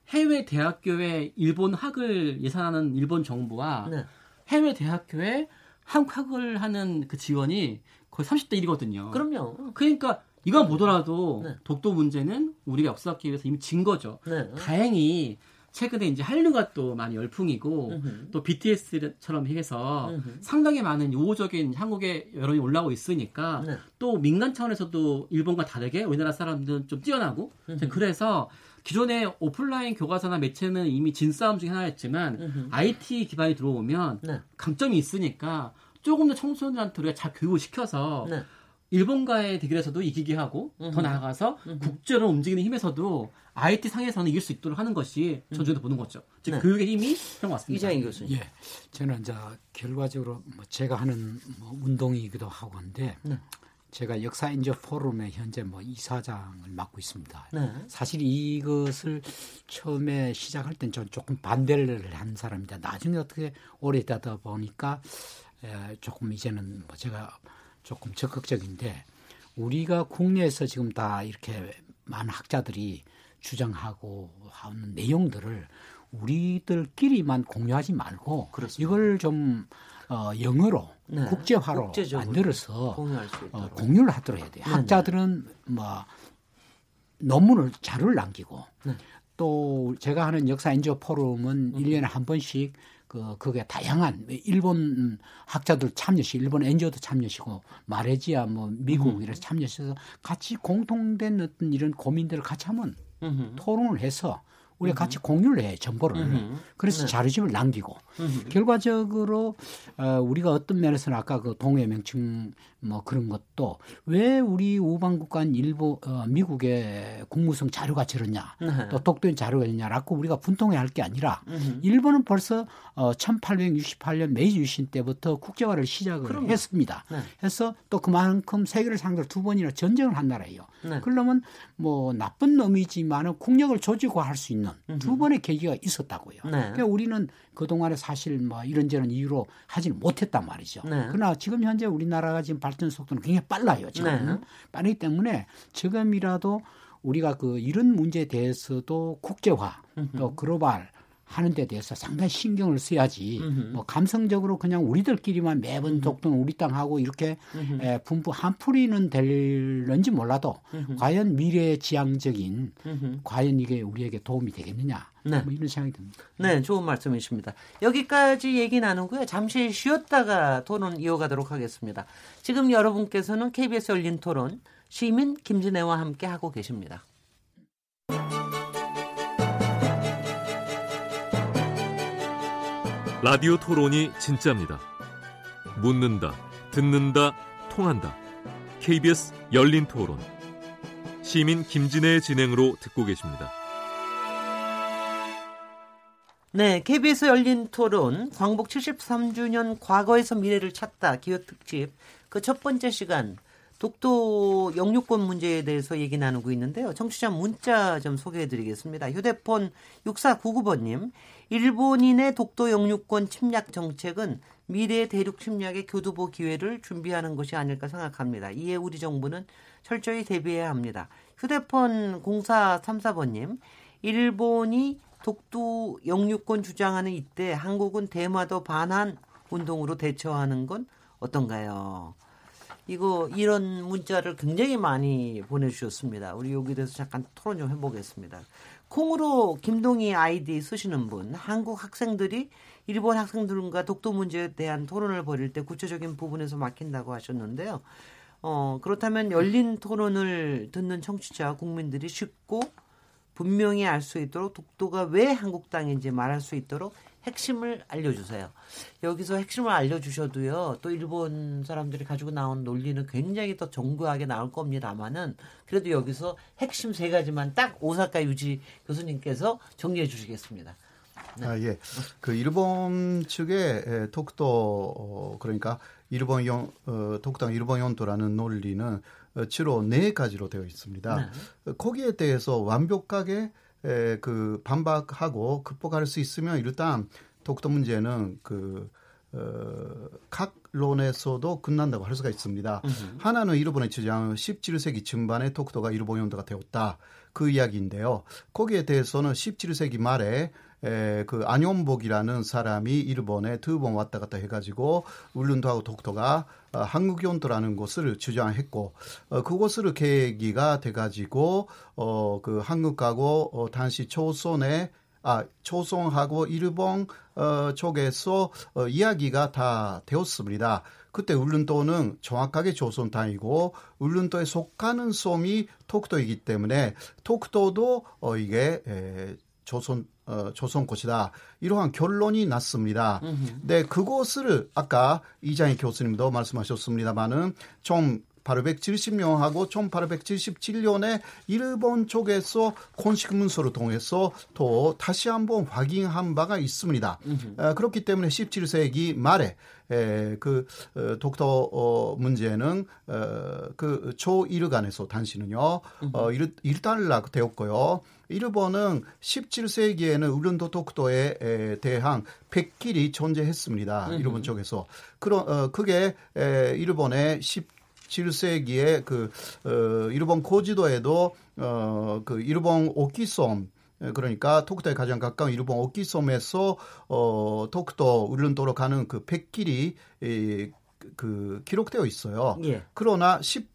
해외 대학교에 일본 학을 예산하는 일본 정부와 네. 해외 대학교에 한국 학을 하는 그 지원이 거의 30대 1이거든요. 그럼요. 그러니까 이건 보더라도 네. 독도 문제는 우리가 역사학계에서 이미 진 거죠. 네. 다행히 최근에 이제 한류가 또 많이 열풍이고 으흠. 또 BTS처럼 해서 으흠. 상당히 많은 요호적인 한국의 여론이 올라오고 있으니까 네. 또 민간 차원에서도 일본과 다르게 우리나라 사람들은 좀 뛰어나고 그래서 기존의 오프라인 교과서나 매체는 이미 진싸움 중에 하나였지만 으흠. IT 기반이 들어오면 네. 강점이 있으니까 조금 더 청소년들한테 우리가 잘 교육을 시켜서 네. 일본과의 대결에서도 이기게 하고 음흠. 더 나아가서 음흠. 국제로 움직이는 힘에서도 IT 상에서는 이길 수 있도록 하는 것이 전쟁도 보는 거죠. 즉 네. 교육의 힘이 그런 것 같습니다. 이장인 교수님. 예, 저는 이제 결과적으로 뭐 제가 하는 뭐 운동이기도 하고 한데 네. 제가 역사 인저 포럼에 현재 뭐 이사장을 맡고 있습니다. 네. 사실 이것을 처음에 시작할 땐 전 조금 반대를 한 사람입니다. 나중에 어떻게 오래 되다 보니까 에, 조금 이제는 뭐 제가 조금 적극적인데 우리가 국내에서 지금 다 이렇게 많은 학자들이 주장하고 하는 내용들을 우리들끼리만 공유하지 말고 그렇습니다. 이걸 좀 어, 영어로 네. 국제화로 만들어서 어, 공유를 하도록 해야 돼요. 네, 학자들은 뭐 논문을 자료를 남기고 네. 또 제가 하는 역사 인조 포럼은 음. 1년에 한 번씩 그 그게 다양한 일본 학자들 참여시, 일본 엔지오도 참여시고 마레지아 뭐 미국 음. 이런 참여해서 같이 공통된 어떤 이런 고민들을 같이 하면 음. 토론을 해서 우리가 같이 공유를 해 정보를 음흠. 그래서 네. 자료집을 남기고 음흠. 결과적으로 어, 우리가 어떤 면에서는 아까 그 동해 명칭 뭐 그런 것도 왜 우리 우방국간 일본 어, 미국의 국무성 자료가 저렇냐 네. 또 독도인 자료가 있냐라고 우리가 분통해야 할게 아니라 음흠. 일본은 벌써 어, 1868년 메이지 유신 때부터 국제화를 시작을 그럼요. 했습니다. 네. 해서 또 그만큼 세계를 상대로 두 번이나 전쟁을 한 나라예요. 네. 그러면 뭐 나쁜 놈이지만은 국력을 조직화할 수 있는 두 번의 계기가 있었다고요. 네. 그러니까 우리는 그동안에 사실 뭐 이런저런 이유로 하지는 못했단 말이죠. 네. 그러나 지금 현재 우리나라가 지금 발전 속도는 굉장히 빨라요. 지금 네. 빠르기 때문에 지금이라도 우리가 그 이런 문제에 대해서도 국제화 또 글로벌 하는 데 대해서 상당히 신경을 써야지 음흠. 뭐 감성적으로 그냥 우리들끼리만 매번 독도는 우리 땅 하고 이렇게 에, 분부 한풀이는 될런지 몰라도. 과연 미래 지향적인 과연 이게 우리에게 도움이 되겠느냐 네. 뭐 이런 생각이 듭니다. 네, 좋은 말씀이십니다. 여기까지 얘기 나누고요. 잠시 쉬었다가 토론 이어가도록 하겠습니다. 지금 여러분께서는 KBS 열린 토론 시민 김진애와 함께 하고 계십니다. 라디오 토론이 진짜입니다. 묻는다, 듣는다, 통한다. KBS 열린 토론. 시민 김진애의 진행으로 듣고 계십니다. 네, KBS 열린 토론 광복 73주년 과거에서 미래를 찾다 기획 특집 그 첫 번째 시간 독도 영유권 문제에 대해서 얘기 나누고 있는데요. 청취자 문자 좀 소개해 드리겠습니다. 휴대폰 6499번님, 일본인의 독도 영유권 침략 정책은 미래 대륙 침략의 교두보 기회를 준비하는 것이 아닐까 생각합니다. 이에 우리 정부는 철저히 대비해야 합니다. 휴대폰 0434번님, 일본이 독도 영유권 주장하는 이때 한국은 대마도 반환 운동으로 대처하는 건 어떤가요? 이거 이런 문자를 굉장히 많이 보내주셨습니다. 우리 여기 대해서 잠깐 토론 좀 해보겠습니다. 콩으로 김동희 아이디 쓰시는 분, 한국 학생들이 일본 학생들과 독도 문제에 대한 토론을 벌일 때 구체적인 부분에서 막힌다고 하셨는데요. 어, 그렇다면 열린 토론을 듣는 청취자 국민들이 쉽고 분명히 알 수 있도록 독도가 왜 한국 땅인지 말할 수 있도록 핵심을 알려주세요. 여기서 핵심을 알려주셔도요, 또 일본 사람들이 가지고 나온 논리는 굉장히 더 정교하게 나올 겁니다만은, 그래도 여기서 핵심 세 가지만 딱 오사카 유지 교수님께서 정리해 주시겠습니다. 네. 아, 예. 그 일본 측의 독도, 어, 그러니까 일본 용, 어, 독당 일본 연도라는 논리는 주로 네 가지로 되어 있습니다. 네. 거기에 대해서 완벽하게 에, 그 반박하고 극복할 수 있으면 일단 독도 문제는 그 어, 각 론에서도 끝난다고 할 수가 있습니다. 으흠. 하나는 일본의 주장은 17세기 중반에 독도가 일본 연도가 되었다. 그 이야기인데요. 거기에 대해서는 17세기 말에 에, 그 안용복이라는 사람이 일본에 두 번 왔다 갔다 해가지고 울룬도하고 독도가 어, 한국 연도라는 것을 주장했고 어, 그것을 계기가 돼가지고 어, 그 한국하고 어, 당시 초선의 아, 초송하고 일본 어, 쪽에서 어, 이야기가 다 되었습니다. 그때 울룬도는 정확하게 조선탄이고 울룬도에 속하는 섬이 톡도이기 때문에 톡도도 어, 이게 에, 조선 어, 조선 곳이다 이러한 결론이 났습니다. 네, 그것을 아까 이장희 교수님도 말씀하셨습니다만은 좀 1870년하고 1877년에 일본 쪽에서 공식 문서를 통해서 또 다시 한번 확인한 바가 있습니다. 어, 그렇기 때문에 17세기 말에 에, 그 어, 독도 어, 문제는 어, 그 초일간에서 당시는요 어, 일, 일단락 되었고요. 일본은 17세기에는 울릉도 독도에 에, 대한 백길이 존재했습니다. 일본 쪽에서. 그런 어, 그게 에, 일본의 10 17세기에 그 어, 일본 고지도에도 어, 그 일본 오키섬 그러니까 토크도에 가장 가까운 일본 오키섬에서 어, 토크도 울른도로 가는 그 백길이 이, 그 기록되어 있어요. 예. 그러나 10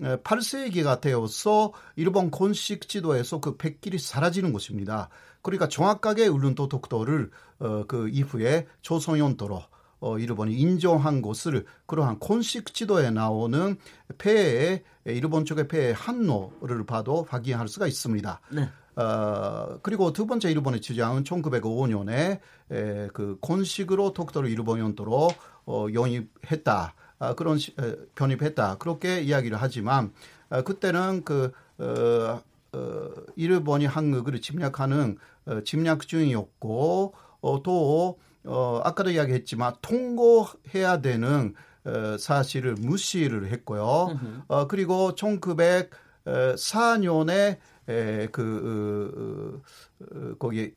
8세기가 되어서 일본 공식 지도에서 그 백길이 사라지는 곳입니다. 그러니까 정확하게 울른도 독도를 어, 그 이후에 조선연도로 어, 일본이 인정한 곳을 그러한 콘식 지도에 나오는 폐의 일본 쪽의 폐의 한노를 봐도 확인할 수가 있습니다. 네. 어, 그리고 두 번째 일본의 주장은 1905년에 에, 그 콘식으로 독도를 일본 연도로 어, 영입했다. 아, 그런 시, 에, 편입했다. 그렇게 이야기를 하지만 아, 그때는 그 어, 어, 일본이 한국을 침략하는 어, 침략 중이었고 어, 또 어, 아까도 이야기했지만 통고해야 되는 어, 사실을 무시를 했고요. 어, 그리고 1904년에 에, 그, 어, 어, 거기,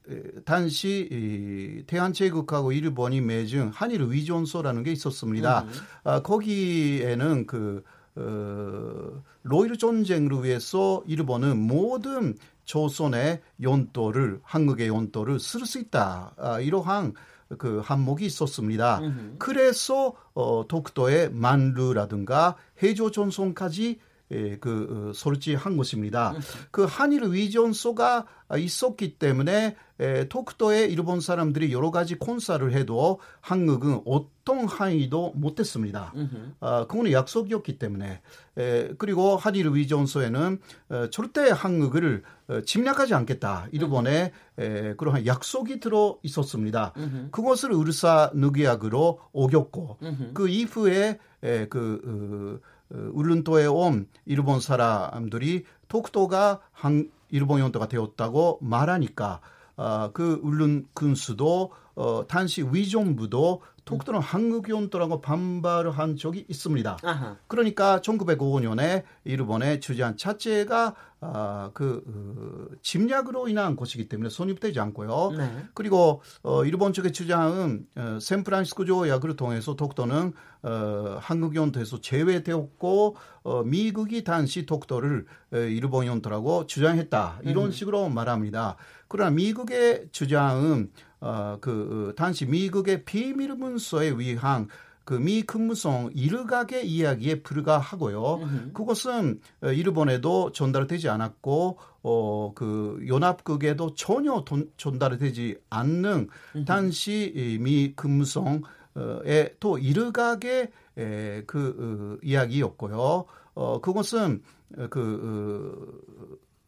당시 이, 대한제국하고 일본이 맺은 한일 위존서라는 게 있었습니다. 아, 거기에는 그, 어, 로일 전쟁을 위해서 일본은 모든 조선의 연도를, 한국의 연도를 쓸 수 있다. 아, 이러한 그 한목이 있었습니다. 음흠. 그래서 어, 독도의 만루라든가 해조 전송까지 예, 그 어, 설치한 것입니다. 그 한일 위전소가 있었기 때문에 에, 토크도에 일본 사람들이 여러 가지 콘사를 해도 한국은 어떤 한의도 못했습니다. 아, 그거는 약속이었기 때문에 에, 그리고 한일 위전소에는 에, 절대 한국을 어, 침략하지 않겠다 일본의 에, 그러한 약속이 들어 있었습니다. 그것을 의르사 느기약으로 오겼고 그 이후에 에, 그 어, 어, 울룬도에 온 일본 사람들이 독도가 한 일본 영토가 되었다고 말하니까 어, 그 울룬 군수도 어, 단시 위정부도 독도는 음. 한국 연도라고 반발을 한 적이 있습니다. 아하. 그러니까 1905년에 일본의 주재한 자체가 아, 그 어, 침략으로 인한 것이기 때문에 손입되지 않고요. 네. 그리고 어, 일본 측의 주장은 어, 샌프란시스코 조약을 통해서 독도는 어, 한국 연도에서 제외되었고 어, 미국이 당시 독도를 어, 일본 연도라고 주장했다 이런 음. 식으로 말합니다. 그러나 미국의 주장은 어, 그 어, 당시 미국의 비밀 문서에 의한 그미 근무성 일각의 이야기에 불과하고요. 으흠. 그것은 어, 일본에도 전달되지 않았고 어그 연합국에도 전혀 돈, 전달되지 않는 으흠. 당시 미 근무성의 또 일각의 에, 그 어, 이야기였고요. 어 그것은 그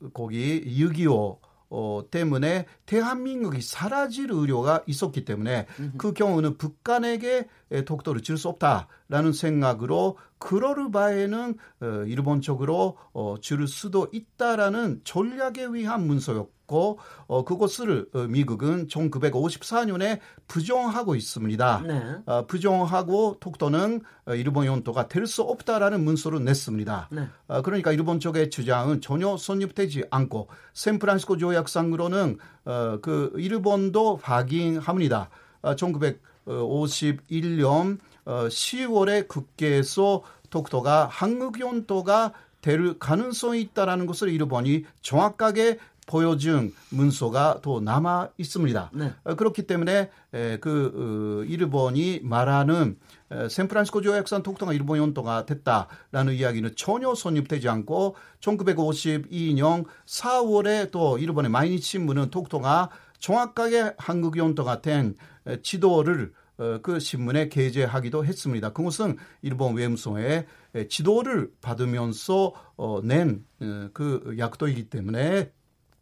어, 거기 6.25 어, 때문에 대한민국이 사라질 의료가 있었기 때문에 그 경우는 북한에게 독도를 줄 수 없다 라는 생각으로 그럴 바에는 어, 일본 쪽으로 어, 줄 수도 있다라는 전략에 위한 문서였고 어, 그것을 어, 미국은 1954년에 부정하고 있습니다. 네. 어, 부정하고 독도는 어, 일본 영토가 될 수 없다라는 문서를 냈습니다. 네. 어, 그러니까 일본 쪽의 주장은 전혀 성립되지 않고 샌프란시스코 조약상으로는 어, 그 일본도 확인합니다. 어, 1951년 어, 10월에 국회에서 독도가 한국 연도가 될 가능성이 있다라는 것을 일본이 정확하게 보여준 문서가 또 남아 있습니다. 네. 어, 그렇기 때문에 에, 그 어, 일본이 말하는 에, 샌프란시스코 조약상 독도가 일본 연도가 됐다라는 이야기는 전혀 성립되지 않고 1952년 4월에 또 일본의 마이니치 신문은 독도가 정확하게 한국 연도가 된 지도를 어, 그 신문에 게재하기도 했습니다. 그것은 일본 외무성의 지도를 받으면서 어, 낸그 어, 약도이기 때문에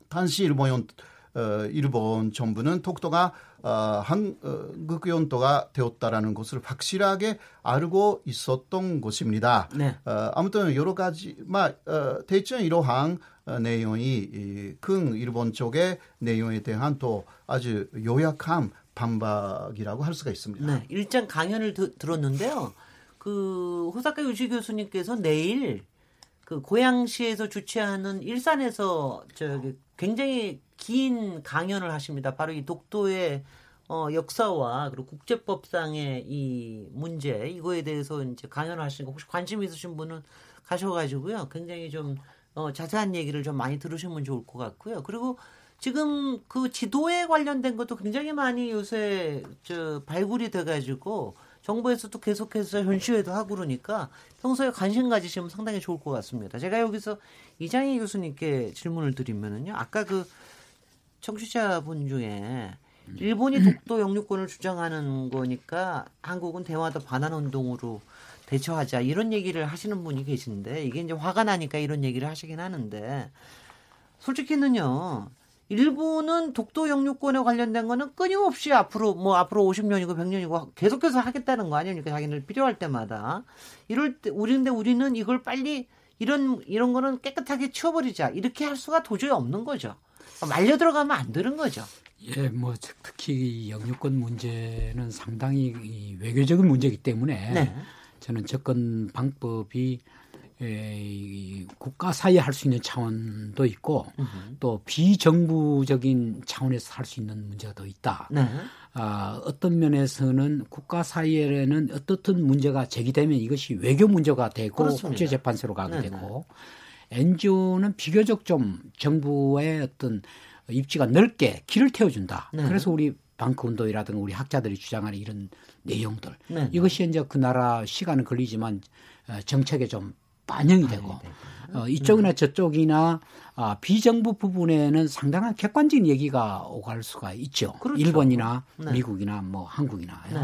당시 일본 어, 일본 정부는 독도가 어, 한국 연도가 되었다라는 것을 확실하게 알고 있었던 것입니다. 네. 어, 아무튼 여러 가지, 마, 어, 대충 이러한 어, 내용이 이, 큰 일본 쪽의 내용에 대한 또 아주 요약한 반박이라고 할 수가 있습니다. 네, 일장 강연을 드, 들었는데요. 그 호사카 유시 교수님께서 내일 그 고양시에서 주최하는 일산에서 저기 굉장히 긴 강연을 하십니다. 바로 이 독도의 어, 역사와 그리고 국제법상의 이 문제 이거에 대해서 이제 강연을 하시는 거 혹시 관심 있으신 분은 가셔가지고요. 굉장히 좀 어, 자세한 얘기를 좀 많이 들으시면 좋을 것 같고요. 그리고 지금 그 지도에 관련된 것도 굉장히 많이 요새 저 발굴이 돼가지고 정부에서도 계속해서 현시회도 하고 그러니까 평소에 관심 가지시면 상당히 좋을 것 같습니다. 제가 여기서 이장희 교수님께 질문을 드리면은요. 아까 그 청취자분 중에 일본이 독도 영유권을 주장하는 거니까 한국은 대화도 반환 운동으로 대처하자 이런 얘기를 하시는 분이 계신데 이게 이제 화가 나니까 이런 얘기를 하시긴 하는데 솔직히는요 일부는 독도 영유권에 관련된 거는 끊임없이 앞으로 뭐 앞으로 50년이고 100년이고 계속해서 하겠다는 거 아닙니까? 자기들 필요할 때마다. 이럴 때 우리인데 우리는 이걸 빨리 이런 이런 거는 깨끗하게 치워버리자 이렇게 할 수가 도저히 없는 거죠. 말려 들어가면 안 되는 거죠. 예, 뭐 특히 영유권 문제는 상당히 외교적인 문제이기 때문에 네. 저는 접근 방법이 에, 국가 사이에 할 수 있는 차원도 있고 으흠. 또 비정부적인 차원에서 할 수 있는 문제가 더 있다. 네. 아, 어떤 면에서는 국가 사이에는 어떻든 문제가 제기되면 이것이 외교 문제가 되고 국제재판소로 가게 네 되고 NGO는 비교적 좀 정부의 어떤 입지가 넓게 길을 태워준다. 네. 그래서 우리 방크 운동이라든가 우리 학자들이 주장하는 이런 내용들 네. 이것이 이제 그 나라 시간은 걸리지만 어, 정책에 좀 반영이 되고 어, 이쪽이나 저쪽이나 아, 비정부 부분에는 상당한 객관적인 얘기가 오갈 수가 있죠. 그렇죠. 일본이나 네. 미국이나 뭐 한국이나. 네.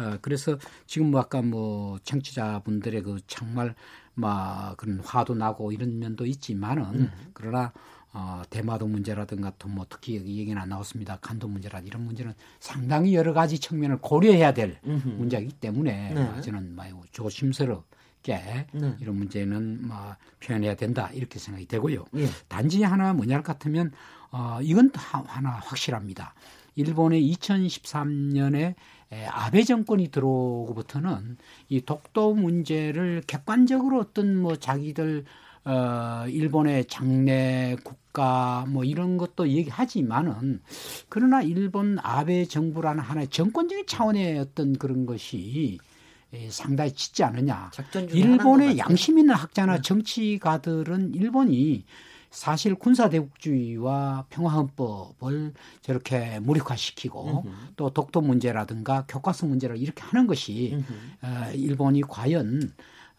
어, 그래서 지금 뭐 아까 뭐 청취자분들의 그 정말 막 그런 화도 나고 이런 면도 있지만은 음. 그러나 어, 대마도 문제라든가 또 뭐 특히 얘기는 안 나왔습니다. 간도 문제라 이런 문제는 상당히 여러 가지 측면을 고려해야 될 음흠. 문제이기 때문에 네. 저는 매우 조심스럽 게 네. 이런 문제는 뭐 표현해야 된다 이렇게 생각이 되고요. 예. 단지 하나 뭐냐 같으면 어, 이건 하나 확실합니다. 일본의 2013년에 아베 정권이 들어오고부터는 이 독도 문제를 객관적으로 어떤 뭐 자기들 어, 일본의 장래 국가 뭐 이런 것도 얘기하지만은 그러나 일본 아베 정부라는 하나의 정권적인 차원의 어떤 그런 것이 상당히 짙지 않느냐. 일본의 양심 있는 학자나 네. 정치가들은 일본이 사실 군사대국주의와 평화헌법을 저렇게 무력화시키고 음흠. 또 독도 문제라든가 교과서 문제를 이렇게 하는 것이 어, 일본이 과연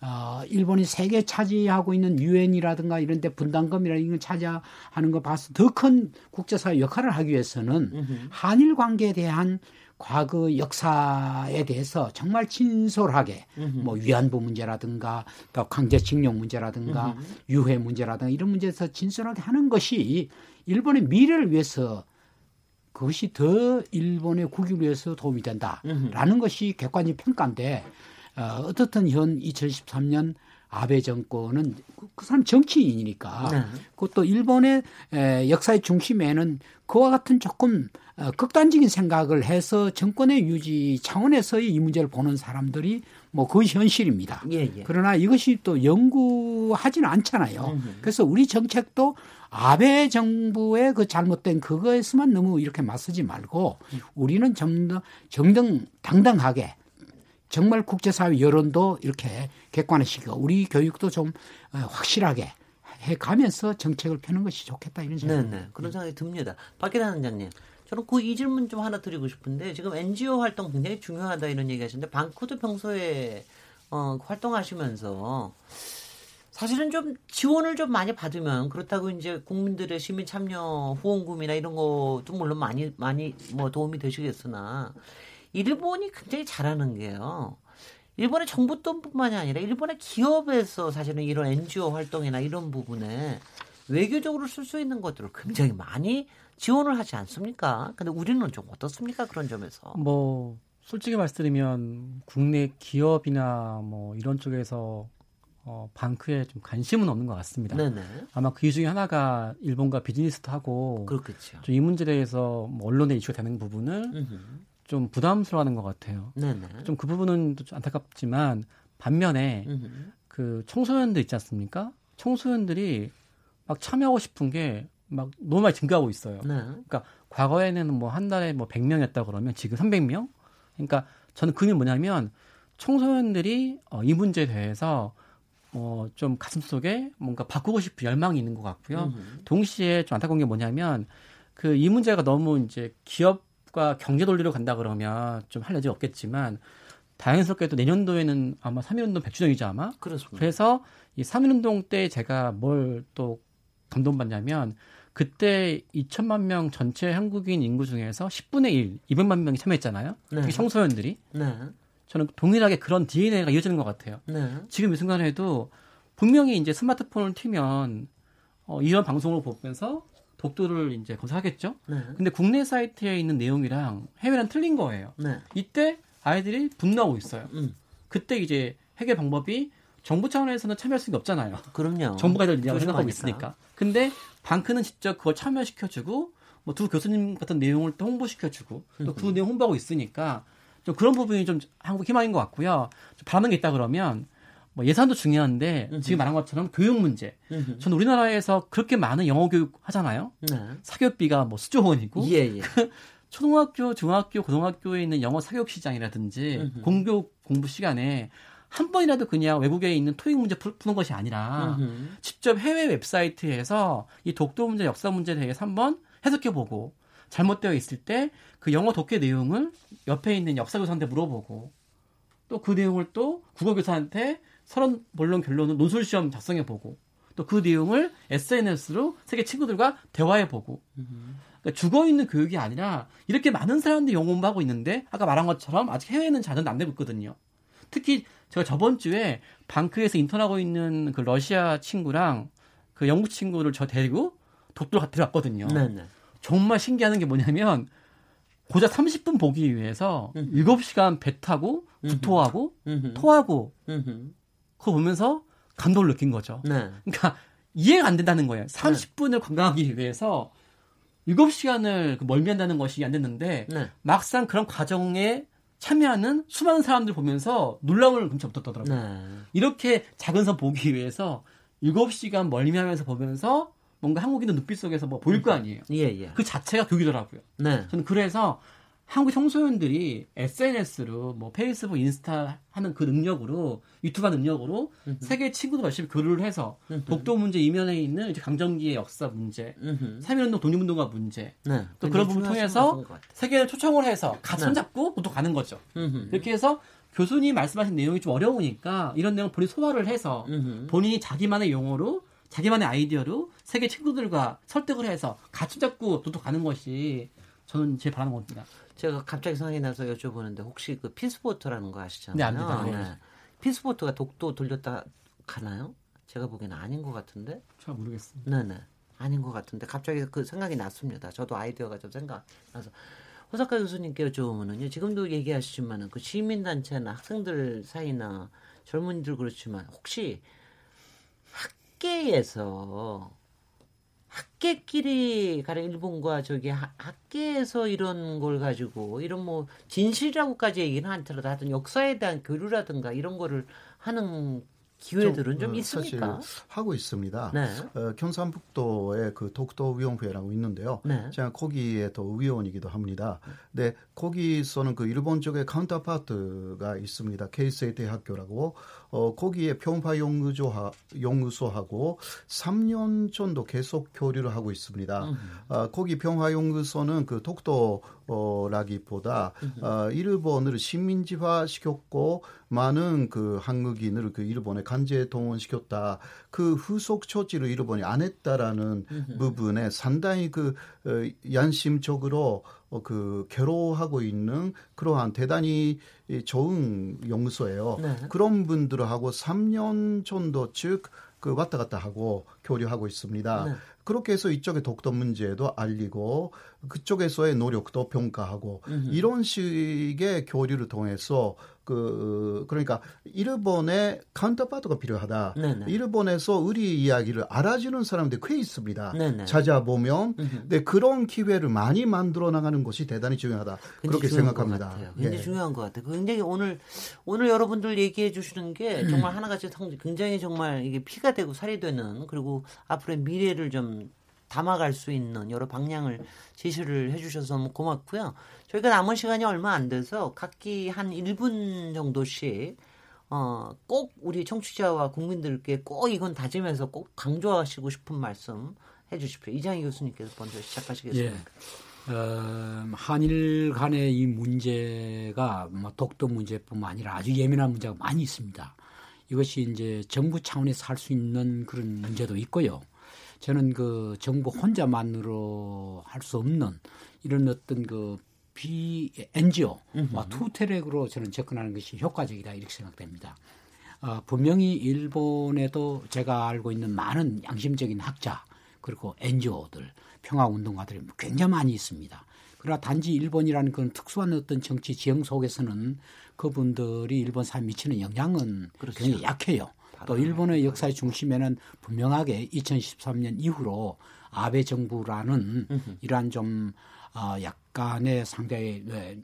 어, 일본이 세계 차지하고 있는 유엔이라든가 이런 데 분담금이나 이런 차지하는 거 봐서 더 큰 국제사회 역할을 하기 위해서는 음흠. 한일 관계에 대한 과거 역사에 대해서 정말 진솔하게 음흠. 뭐 위안부 문제라든가 또 강제징용 문제라든가 음흠. 유해 문제라든가 이런 문제에서 진솔하게 하는 것이 일본의 미래를 위해서 그것이 더 일본의 국익을 위해서 도움이 된다라는 음흠. 것이 객관적 평가인데 어, 어떻든 현 2013년 아베 정권은 그, 그 사람 정치인이니까 네. 그것도 일본의 에, 역사의 중심에는 그와 같은 조금 어, 극단적인 생각을 해서 정권의 유지 차원에서의 이 문제를 보는 사람들이 뭐 거의 현실입니다. 예, 예. 그러나 이것이 또 연구하지는 않잖아요. 음흠. 그래서 우리 정책도 아베 정부의 그 잘못된 그거에서만 너무 이렇게 맞서지 말고 우리는 좀 더 정당 당당하게 정말 국제사회 여론도 이렇게 객관화시키고 우리 교육도 좀 어, 확실하게 해 가면서 정책을 펴는 것이 좋겠다 이런 생각이 듭니다. 그런 생각이 듭니다. 박기란 원장님. 저는 그 이 질문 좀 하나 드리고 싶은데 지금 NGO 활동 굉장히 중요하다 이런 얘기 하시는데 방크도 평소에 어, 활동하시면서 사실은 좀 지원을 좀 많이 받으면 그렇다고 이제 국민들의 시민 참여 후원금이나 이런 것도 물론 많이 많이 뭐 도움이 되시겠으나 일본이 굉장히 잘하는 게요. 일본의 정부 돈뿐만이 아니라 일본의 기업에서 사실은 이런 NGO 활동이나 이런 부분에 외교적으로 쓸 수 있는 것들을 굉장히 많이 지원을 하지 않습니까? 근데 우리는 좀 어떻습니까? 그런 점에서. 뭐 솔직히 말씀드리면 국내 기업이나 뭐 이런 쪽에서 어, 방크에 좀 관심은 없는 것 같습니다. 네네. 아마 그 중에 하나가 일본과 비즈니스도 하고 그렇겠죠. 이 문제에 대해서 뭐 언론에 이슈가 되는 부분을 음흠. 좀 부담스러워하는 것 같아요. 좀 그 부분은 좀 안타깝지만 반면에 음흠. 그 청소년들 있지 않습니까? 청소년들이 막 참여하고 싶은 게 막 너무 많이 증가하고 있어요. 네. 그러니까 과거에는 뭐 한 달에 뭐 100명이었다 그러면 지금 300명? 그러니까 저는 그게 뭐냐면 청소년들이 어, 이 문제에 대해서 어, 좀 가슴 속에 뭔가 바꾸고 싶은 열망이 있는 것 같고요. 음. 동시에 좀 안타까운 게 뭐냐면 그 이 문제가 너무 이제 기업 과 경제 논리로 간다 그러면 좀 할 여지 없겠지만 다행스럽게도 내년도에는 아마 3.1운동 100주년이죠 아마. 그렇습니다. 그래서 이 3.1운동 때 제가 뭘 또 감동받냐면 그때 2천만 명 전체 한국인 인구 중에서 10분의 1, 200만 명이 참여했잖아요. 네. 특히 청소년들이. 네. 저는 동일하게 그런 DNA가 이어지는 것 같아요. 네. 지금 이 순간에도 분명히 이제 스마트폰을 튀면 어, 이런 방송을 보면서 독도를 이제 검사하겠죠. 네. 근데 국내 사이트에 있는 내용이랑 해외랑 틀린 거예요. 네. 이때 아이들이 분노하고 있어요. 음. 그때 이제 해결 방법이 정부 차원에서는 참여할 수가 없잖아요. 그럼요. 정부가 이걸 생각하고 있으니까. 근데 방크는 직접 그걸 참여시켜주고 뭐 두 교수님 같은 내용을 또 홍보시켜주고 또 그 내용 홍보하고 있으니까 좀 그런 부분이 좀 한국 희망인 것 같고요. 좀 바라는 게 있다 그러면 뭐 예산도 중요한데 음흠. 지금 말한 것처럼 교육 문제. 음흠. 저는 우리나라에서 그렇게 많은 영어 교육 하잖아요. 네. 사교육비가 뭐 수조 원이고. 예, 예. 초등학교, 중학교, 고등학교에 있는 영어 사교육 시장이라든지 음흠. 공교 공부 시간에 한 번이라도 그냥 외국에 있는 토익 문제 푸는 것이 아니라 직접 해외 웹사이트에서 이 독도 문제, 역사 문제에 대해서 한번 해석해 보고 잘못되어 있을 때 그 영어 독해 내용을 옆에 있는 역사 교사한테 물어보고 또 그 내용을 또 국어 교사한테 서론 본론 결론을 논술 시험 작성해 보고 또 그 내용을 SNS로 세계 친구들과 대화해 보고 그러니까 죽어 있는 교육이 아니라 이렇게 많은 사람들이 영어 공부하고 있는데 아까 말한 것처럼 아직 해외는 자녀도 안 되고 있거든요. 특히 제가 저번 주에 방크에서 인턴하고 있는 그 러시아 친구랑 그 영국 친구를 저 데리고 독도를 데려갔거든요. 네네. 정말 신기한 게 뭐냐면 고작 30분 보기 위해서 음. 7시간 배 타고 구토하고. 토하고. 그거 보면서 감동을 느낀 거죠. 네. 그러니까 이해가 안 된다는 거예요. 30분을 네. 관광하기 위해서 7시간을 그 멀미한다는 것이 안 됐는데 네. 막상 그런 과정에 참여하는 수많은 사람들 보면서 놀라움을 금치 없었더라고요. 네. 이렇게 작은 선 보기 위해서 7시간 멀미하면서 보면서 뭔가 한국인의 눈빛 속에서 뭐 보일 거 아니에요. 예, 예. 그 자체가 교육이더라고요. 네. 저는 그래서 한국 청소년들이 SNS로 뭐 페이스북, 인스타 하는 그 능력으로 유튜브 능력으로 음흠. 세계 친구들 열심히 교류를 해서 음흠. 독도 문제 이면에 있는 이제 강점기의 역사 문제, 3.1운동 독립운동가 문제 네. 또 그런 부분 을 통해서 세계를 초청을 해서 같이 네. 손잡고 또 가는 거죠. 이렇게 해서 교수님 말씀하신 내용이 좀 어려우니까 이런 내용 본인이 소화를 해서 본인이 자기만의 용어로 자기만의 아이디어로 세계 친구들과 설득을 해서 같이 잡고 독도 가는 것이 저는 제 바라는 겁니다. 제가 갑자기 생각이 나서 여쭤보는데 혹시 그 피스보트라는 거 아시잖아요. 네, 압니다. 네. 네. 피스보트가 독도 들렀다 가나요? 제가 보기에는 아닌 것 같은데. 잘 모르겠습니다. 네네. 아닌 것 같은데 갑자기 그 생각이 났습니다. 저도 아이디어가 좀 생각나서 호사카 교수님께 여쭤보면은요. 지금도 얘기하시지만은 그 시민단체나 학생들 사이나 젊은이들 그렇지만 혹시 학계에서 학계끼리 가령 일본과 저기 학계에서 이런 걸 가지고 이런 뭐 진실이라고까지 얘기는 않더라도 하여튼 역사에 대한 교류라든가 이런 거를 하는 기회들은 좀, 좀 어, 있습니까? 사실 하고 있습니다. 네. 어, 경상북도에 그 독도위원회라고 있는데요. 네. 제가 거기에 또 위원이기도 합니다. 네, 거기서는 그 일본 쪽에 카운터파트가 있습니다. 케이세이 대학교라고 어, 거기에 평파 연구소하, 연구소하고 3년 정도 계속 교류를 하고 있습니다. 음. 어, 거기 평화 연구소는 그 독도라기보다 어, 일본을 식민지화 시켰고 많은 그 한국인을 그 일본에 간제 동원시켰다. 그 후속 처지를 일본이 안 했다라는 부분에 상당히 그 어, 양심적으로 어, 그 괴로워하고 있는 그러한 대단히 좋은 연구소예요. 네. 그런 분들하고 3년 정도 즉 그 왔다 갔다 하고 교류하고 있습니다. 네. 그렇게 해서 이쪽의 독도 문제도 알리고 그쪽에서의 노력도 평가하고 음흠. 이런 식의 교류를 통해서 그 그러니까 일본의 카운터파트가 필요하다. 네네. 일본에서 우리 이야기를 알아주는 사람들이 꽤 있습니다. 네네. 찾아보면 네, 그런 기회를 많이 만들어 나가는 것이 대단히 중요하다. 그렇게 생각합니다. 굉장히 예. 중요한 것 같아요. 굉장히 오늘 오늘 여러분들 얘기해 주시는 게 정말 하나같이 굉장히 정말 이게 피가 되고 살이 되는 그리고 앞으로의 미래를 좀 담아갈 수 있는 여러 방향을 제시를 해주셔서 너무 고맙고요. 저희가 남은 시간이 얼마 안 돼서 각기 한 1분 정도씩 어, 꼭 우리 청취자와 국민들께 꼭 이건 다짐해서 꼭 강조하시고 싶은 말씀 해주십시오. 이장희 교수님께서 먼저 시작하시겠습니다. 예. 어, 한일 간의 이 문제가 뭐 독도 문제뿐만 아니라 아주 예민한 문제가 많이 있습니다. 이것이 이제 정부 차원에서 할 수 있는 그런 문제도 있고요. 저는 그 정부 혼자만으로 할 수 없는 이런 어떤 그 비 NGO와 투트랙으로 저는 접근하는 것이 효과적이다 이렇게 생각됩니다. 어, 분명히 일본에도 제가 알고 있는 많은 양심적인 학자 그리고 NGO들 평화운동가들이 굉장히 많이 있습니다. 그러나 단지 일본이라는 그런 특수한 어떤 정치 지형 속에서는 그분들이 일본 사회에 미치는 영향은 그렇죠. 굉장히 약해요. 또 일본의 역사의 중심에는 분명하게 2013년 이후로 아베 정부라는 이러한 좀 어, 약간의 상당히 네,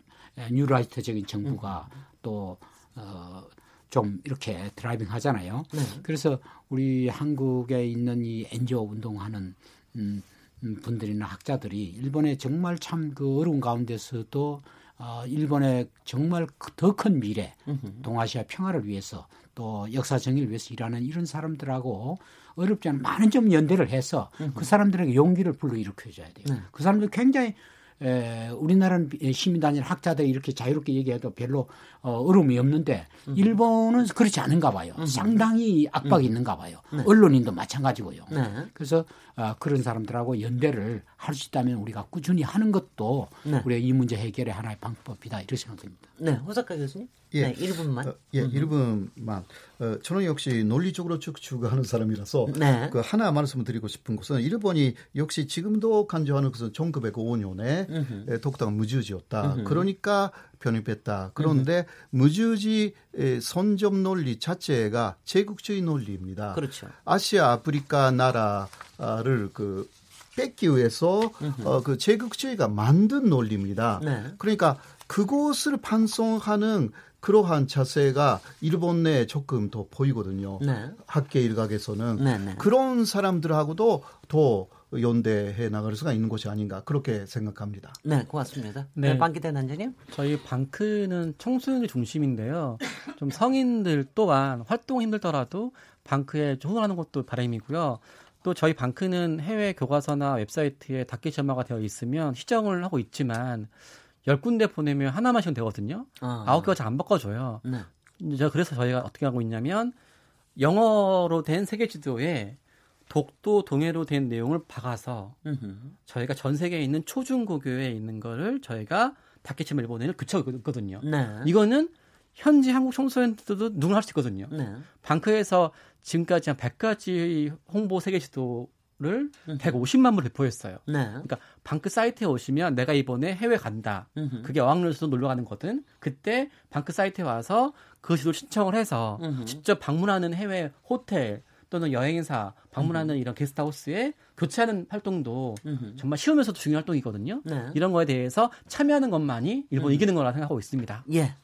뉴라이트적인 정부가 또 어, 좀 이렇게 driving 하잖아요. 네. 그래서 우리 한국에 있는 이 엔지오 운동하는 음, 음, 분들이나 학자들이 일본의 정말 참 그 어려운 가운데서도 어, 일본의 정말 더 큰 미래, 동아시아 평화를 위해서 또 역사 정의를 위해서 일하는 이런 사람들하고 어렵지 않은 많은 좀 연대를 해서 그 사람들에게 용기를 불러일으켜 줘야 돼요. 네. 그 사람들 굉장히 에, 우리나라는 시민단일 학자들 이렇게 자유롭게 얘기해도 별로 어, 어려움이 없는데 음. 일본은 그렇지 않은가 봐요. 음. 상당히 압박이 음. 있는가 봐요. 네. 언론인도 마찬가지고요. 네. 그래서 어, 그런 사람들하고 연대를 할 수 있다면 우리가 꾸준히 하는 것도 네. 우리의 이 문제 해결의 하나의 방법이다 이렇게 생각됩니다. 네, 호사카 교수님. 예, 네, 1분만. 어, 예, 음. 1분만. 어, 저는 역시 논리적으로 추구하는 사람이라서 네. 그 하나 말씀을 드리고 싶은 것은 일본이 역시 지금도 간주하는 것은 1905년에 독도가 무주지였다. 음흠. 그러니까 편입했다. 그런데 음흠. 무주지 선점 논리 자체가 제국주의 논리입니다. 그렇죠. 아시아 아프리카 나라를 그 뺏기 위해서 어, 그 제국주의가 만든 논리입니다. 네. 그러니까 그곳을 반성하는 그러한 자세가 일본 내에 조금 더 보이거든요. 네. 학계 일각에서는 네, 네. 그런 사람들하고도 더 연대해 나갈 수가 있는 곳이 아닌가 그렇게 생각합니다. 네, 고맙습니다. 네, 네 방기대 난장님. 저희 방크는 청소년이 중심인데요. 좀 성인들 또한 활동 힘들더라도 방크에 후원하는 것도 바람이고요. 또 저희 방크는 해외 교과서나 웹사이트에 닫기 점화가 되어 있으면 시정을 하고 있지만 열 군데 보내면 하나만씩은 되거든요. 아. 아홉 개가 잘 안 바꿔줘요. 네. 저 그래서 저희가 어떻게 하고 있냐면 영어로 된 세계 지도에 독도 동해로 된 내용을 박아서 음흠. 저희가 전 세계에 있는 초중고교에 있는 거를 저희가 닫기침 일본에는 그쳐고 있거든요. 네. 이거는 현지 한국 청소년들도 누구나 할 수 있거든요. 네. 방크에서 지금까지 한 100가지 홍보 세계 지도 를 150만 부 배포했어요. 네. 그러니까 방크 사이트에 오시면 내가 이번에 해외 간다. 음흠. 그게 어학연수도 놀러 가는 거든. 그때 방크 사이트에 와서 그 지도 신청을 해서. 직접 방문하는 해외 호텔 또는 여행사 방문하는. 이런 게스트하우스에 교체하는 활동도 정말 쉬우면서도 중요한 활동이거든요. 네. 이런 거에 대해서 참여하는 것만이 일본 음. 이기는 거라 생각하고 있습니다. 예.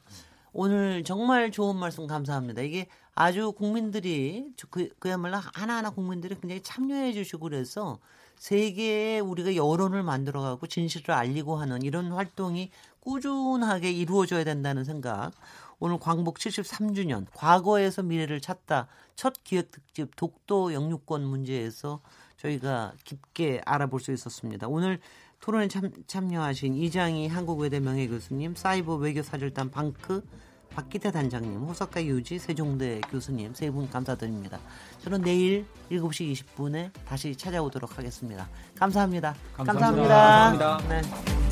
오늘 정말 좋은 말씀 감사합니다. 이게 아주 국민들이 그, 그야말로 하나하나 국민들이 굉장히 참여해 주시고 그래서 세계에 우리가 여론을 만들어가고 진실을 알리고 하는 이런 활동이 꾸준하게 이루어져야 된다는 생각. 오늘 광복 73주년 과거에서 미래를 찾다 첫 기획 특집 독도 영유권 문제에서 저희가 깊게 알아볼 수 있었습니다. 오늘 토론에 참, 참여하신 이장희 한국외대 명예교수님, 사이버 외교사절단 방크 박기태 단장님, 호사카 유지 세종대 교수님 세 분 감사드립니다. 저는 내일 7시 20분에 다시 찾아오도록 하겠습니다. 감사합니다. 감사합니다. 감사합니다. 감사합니다. 네.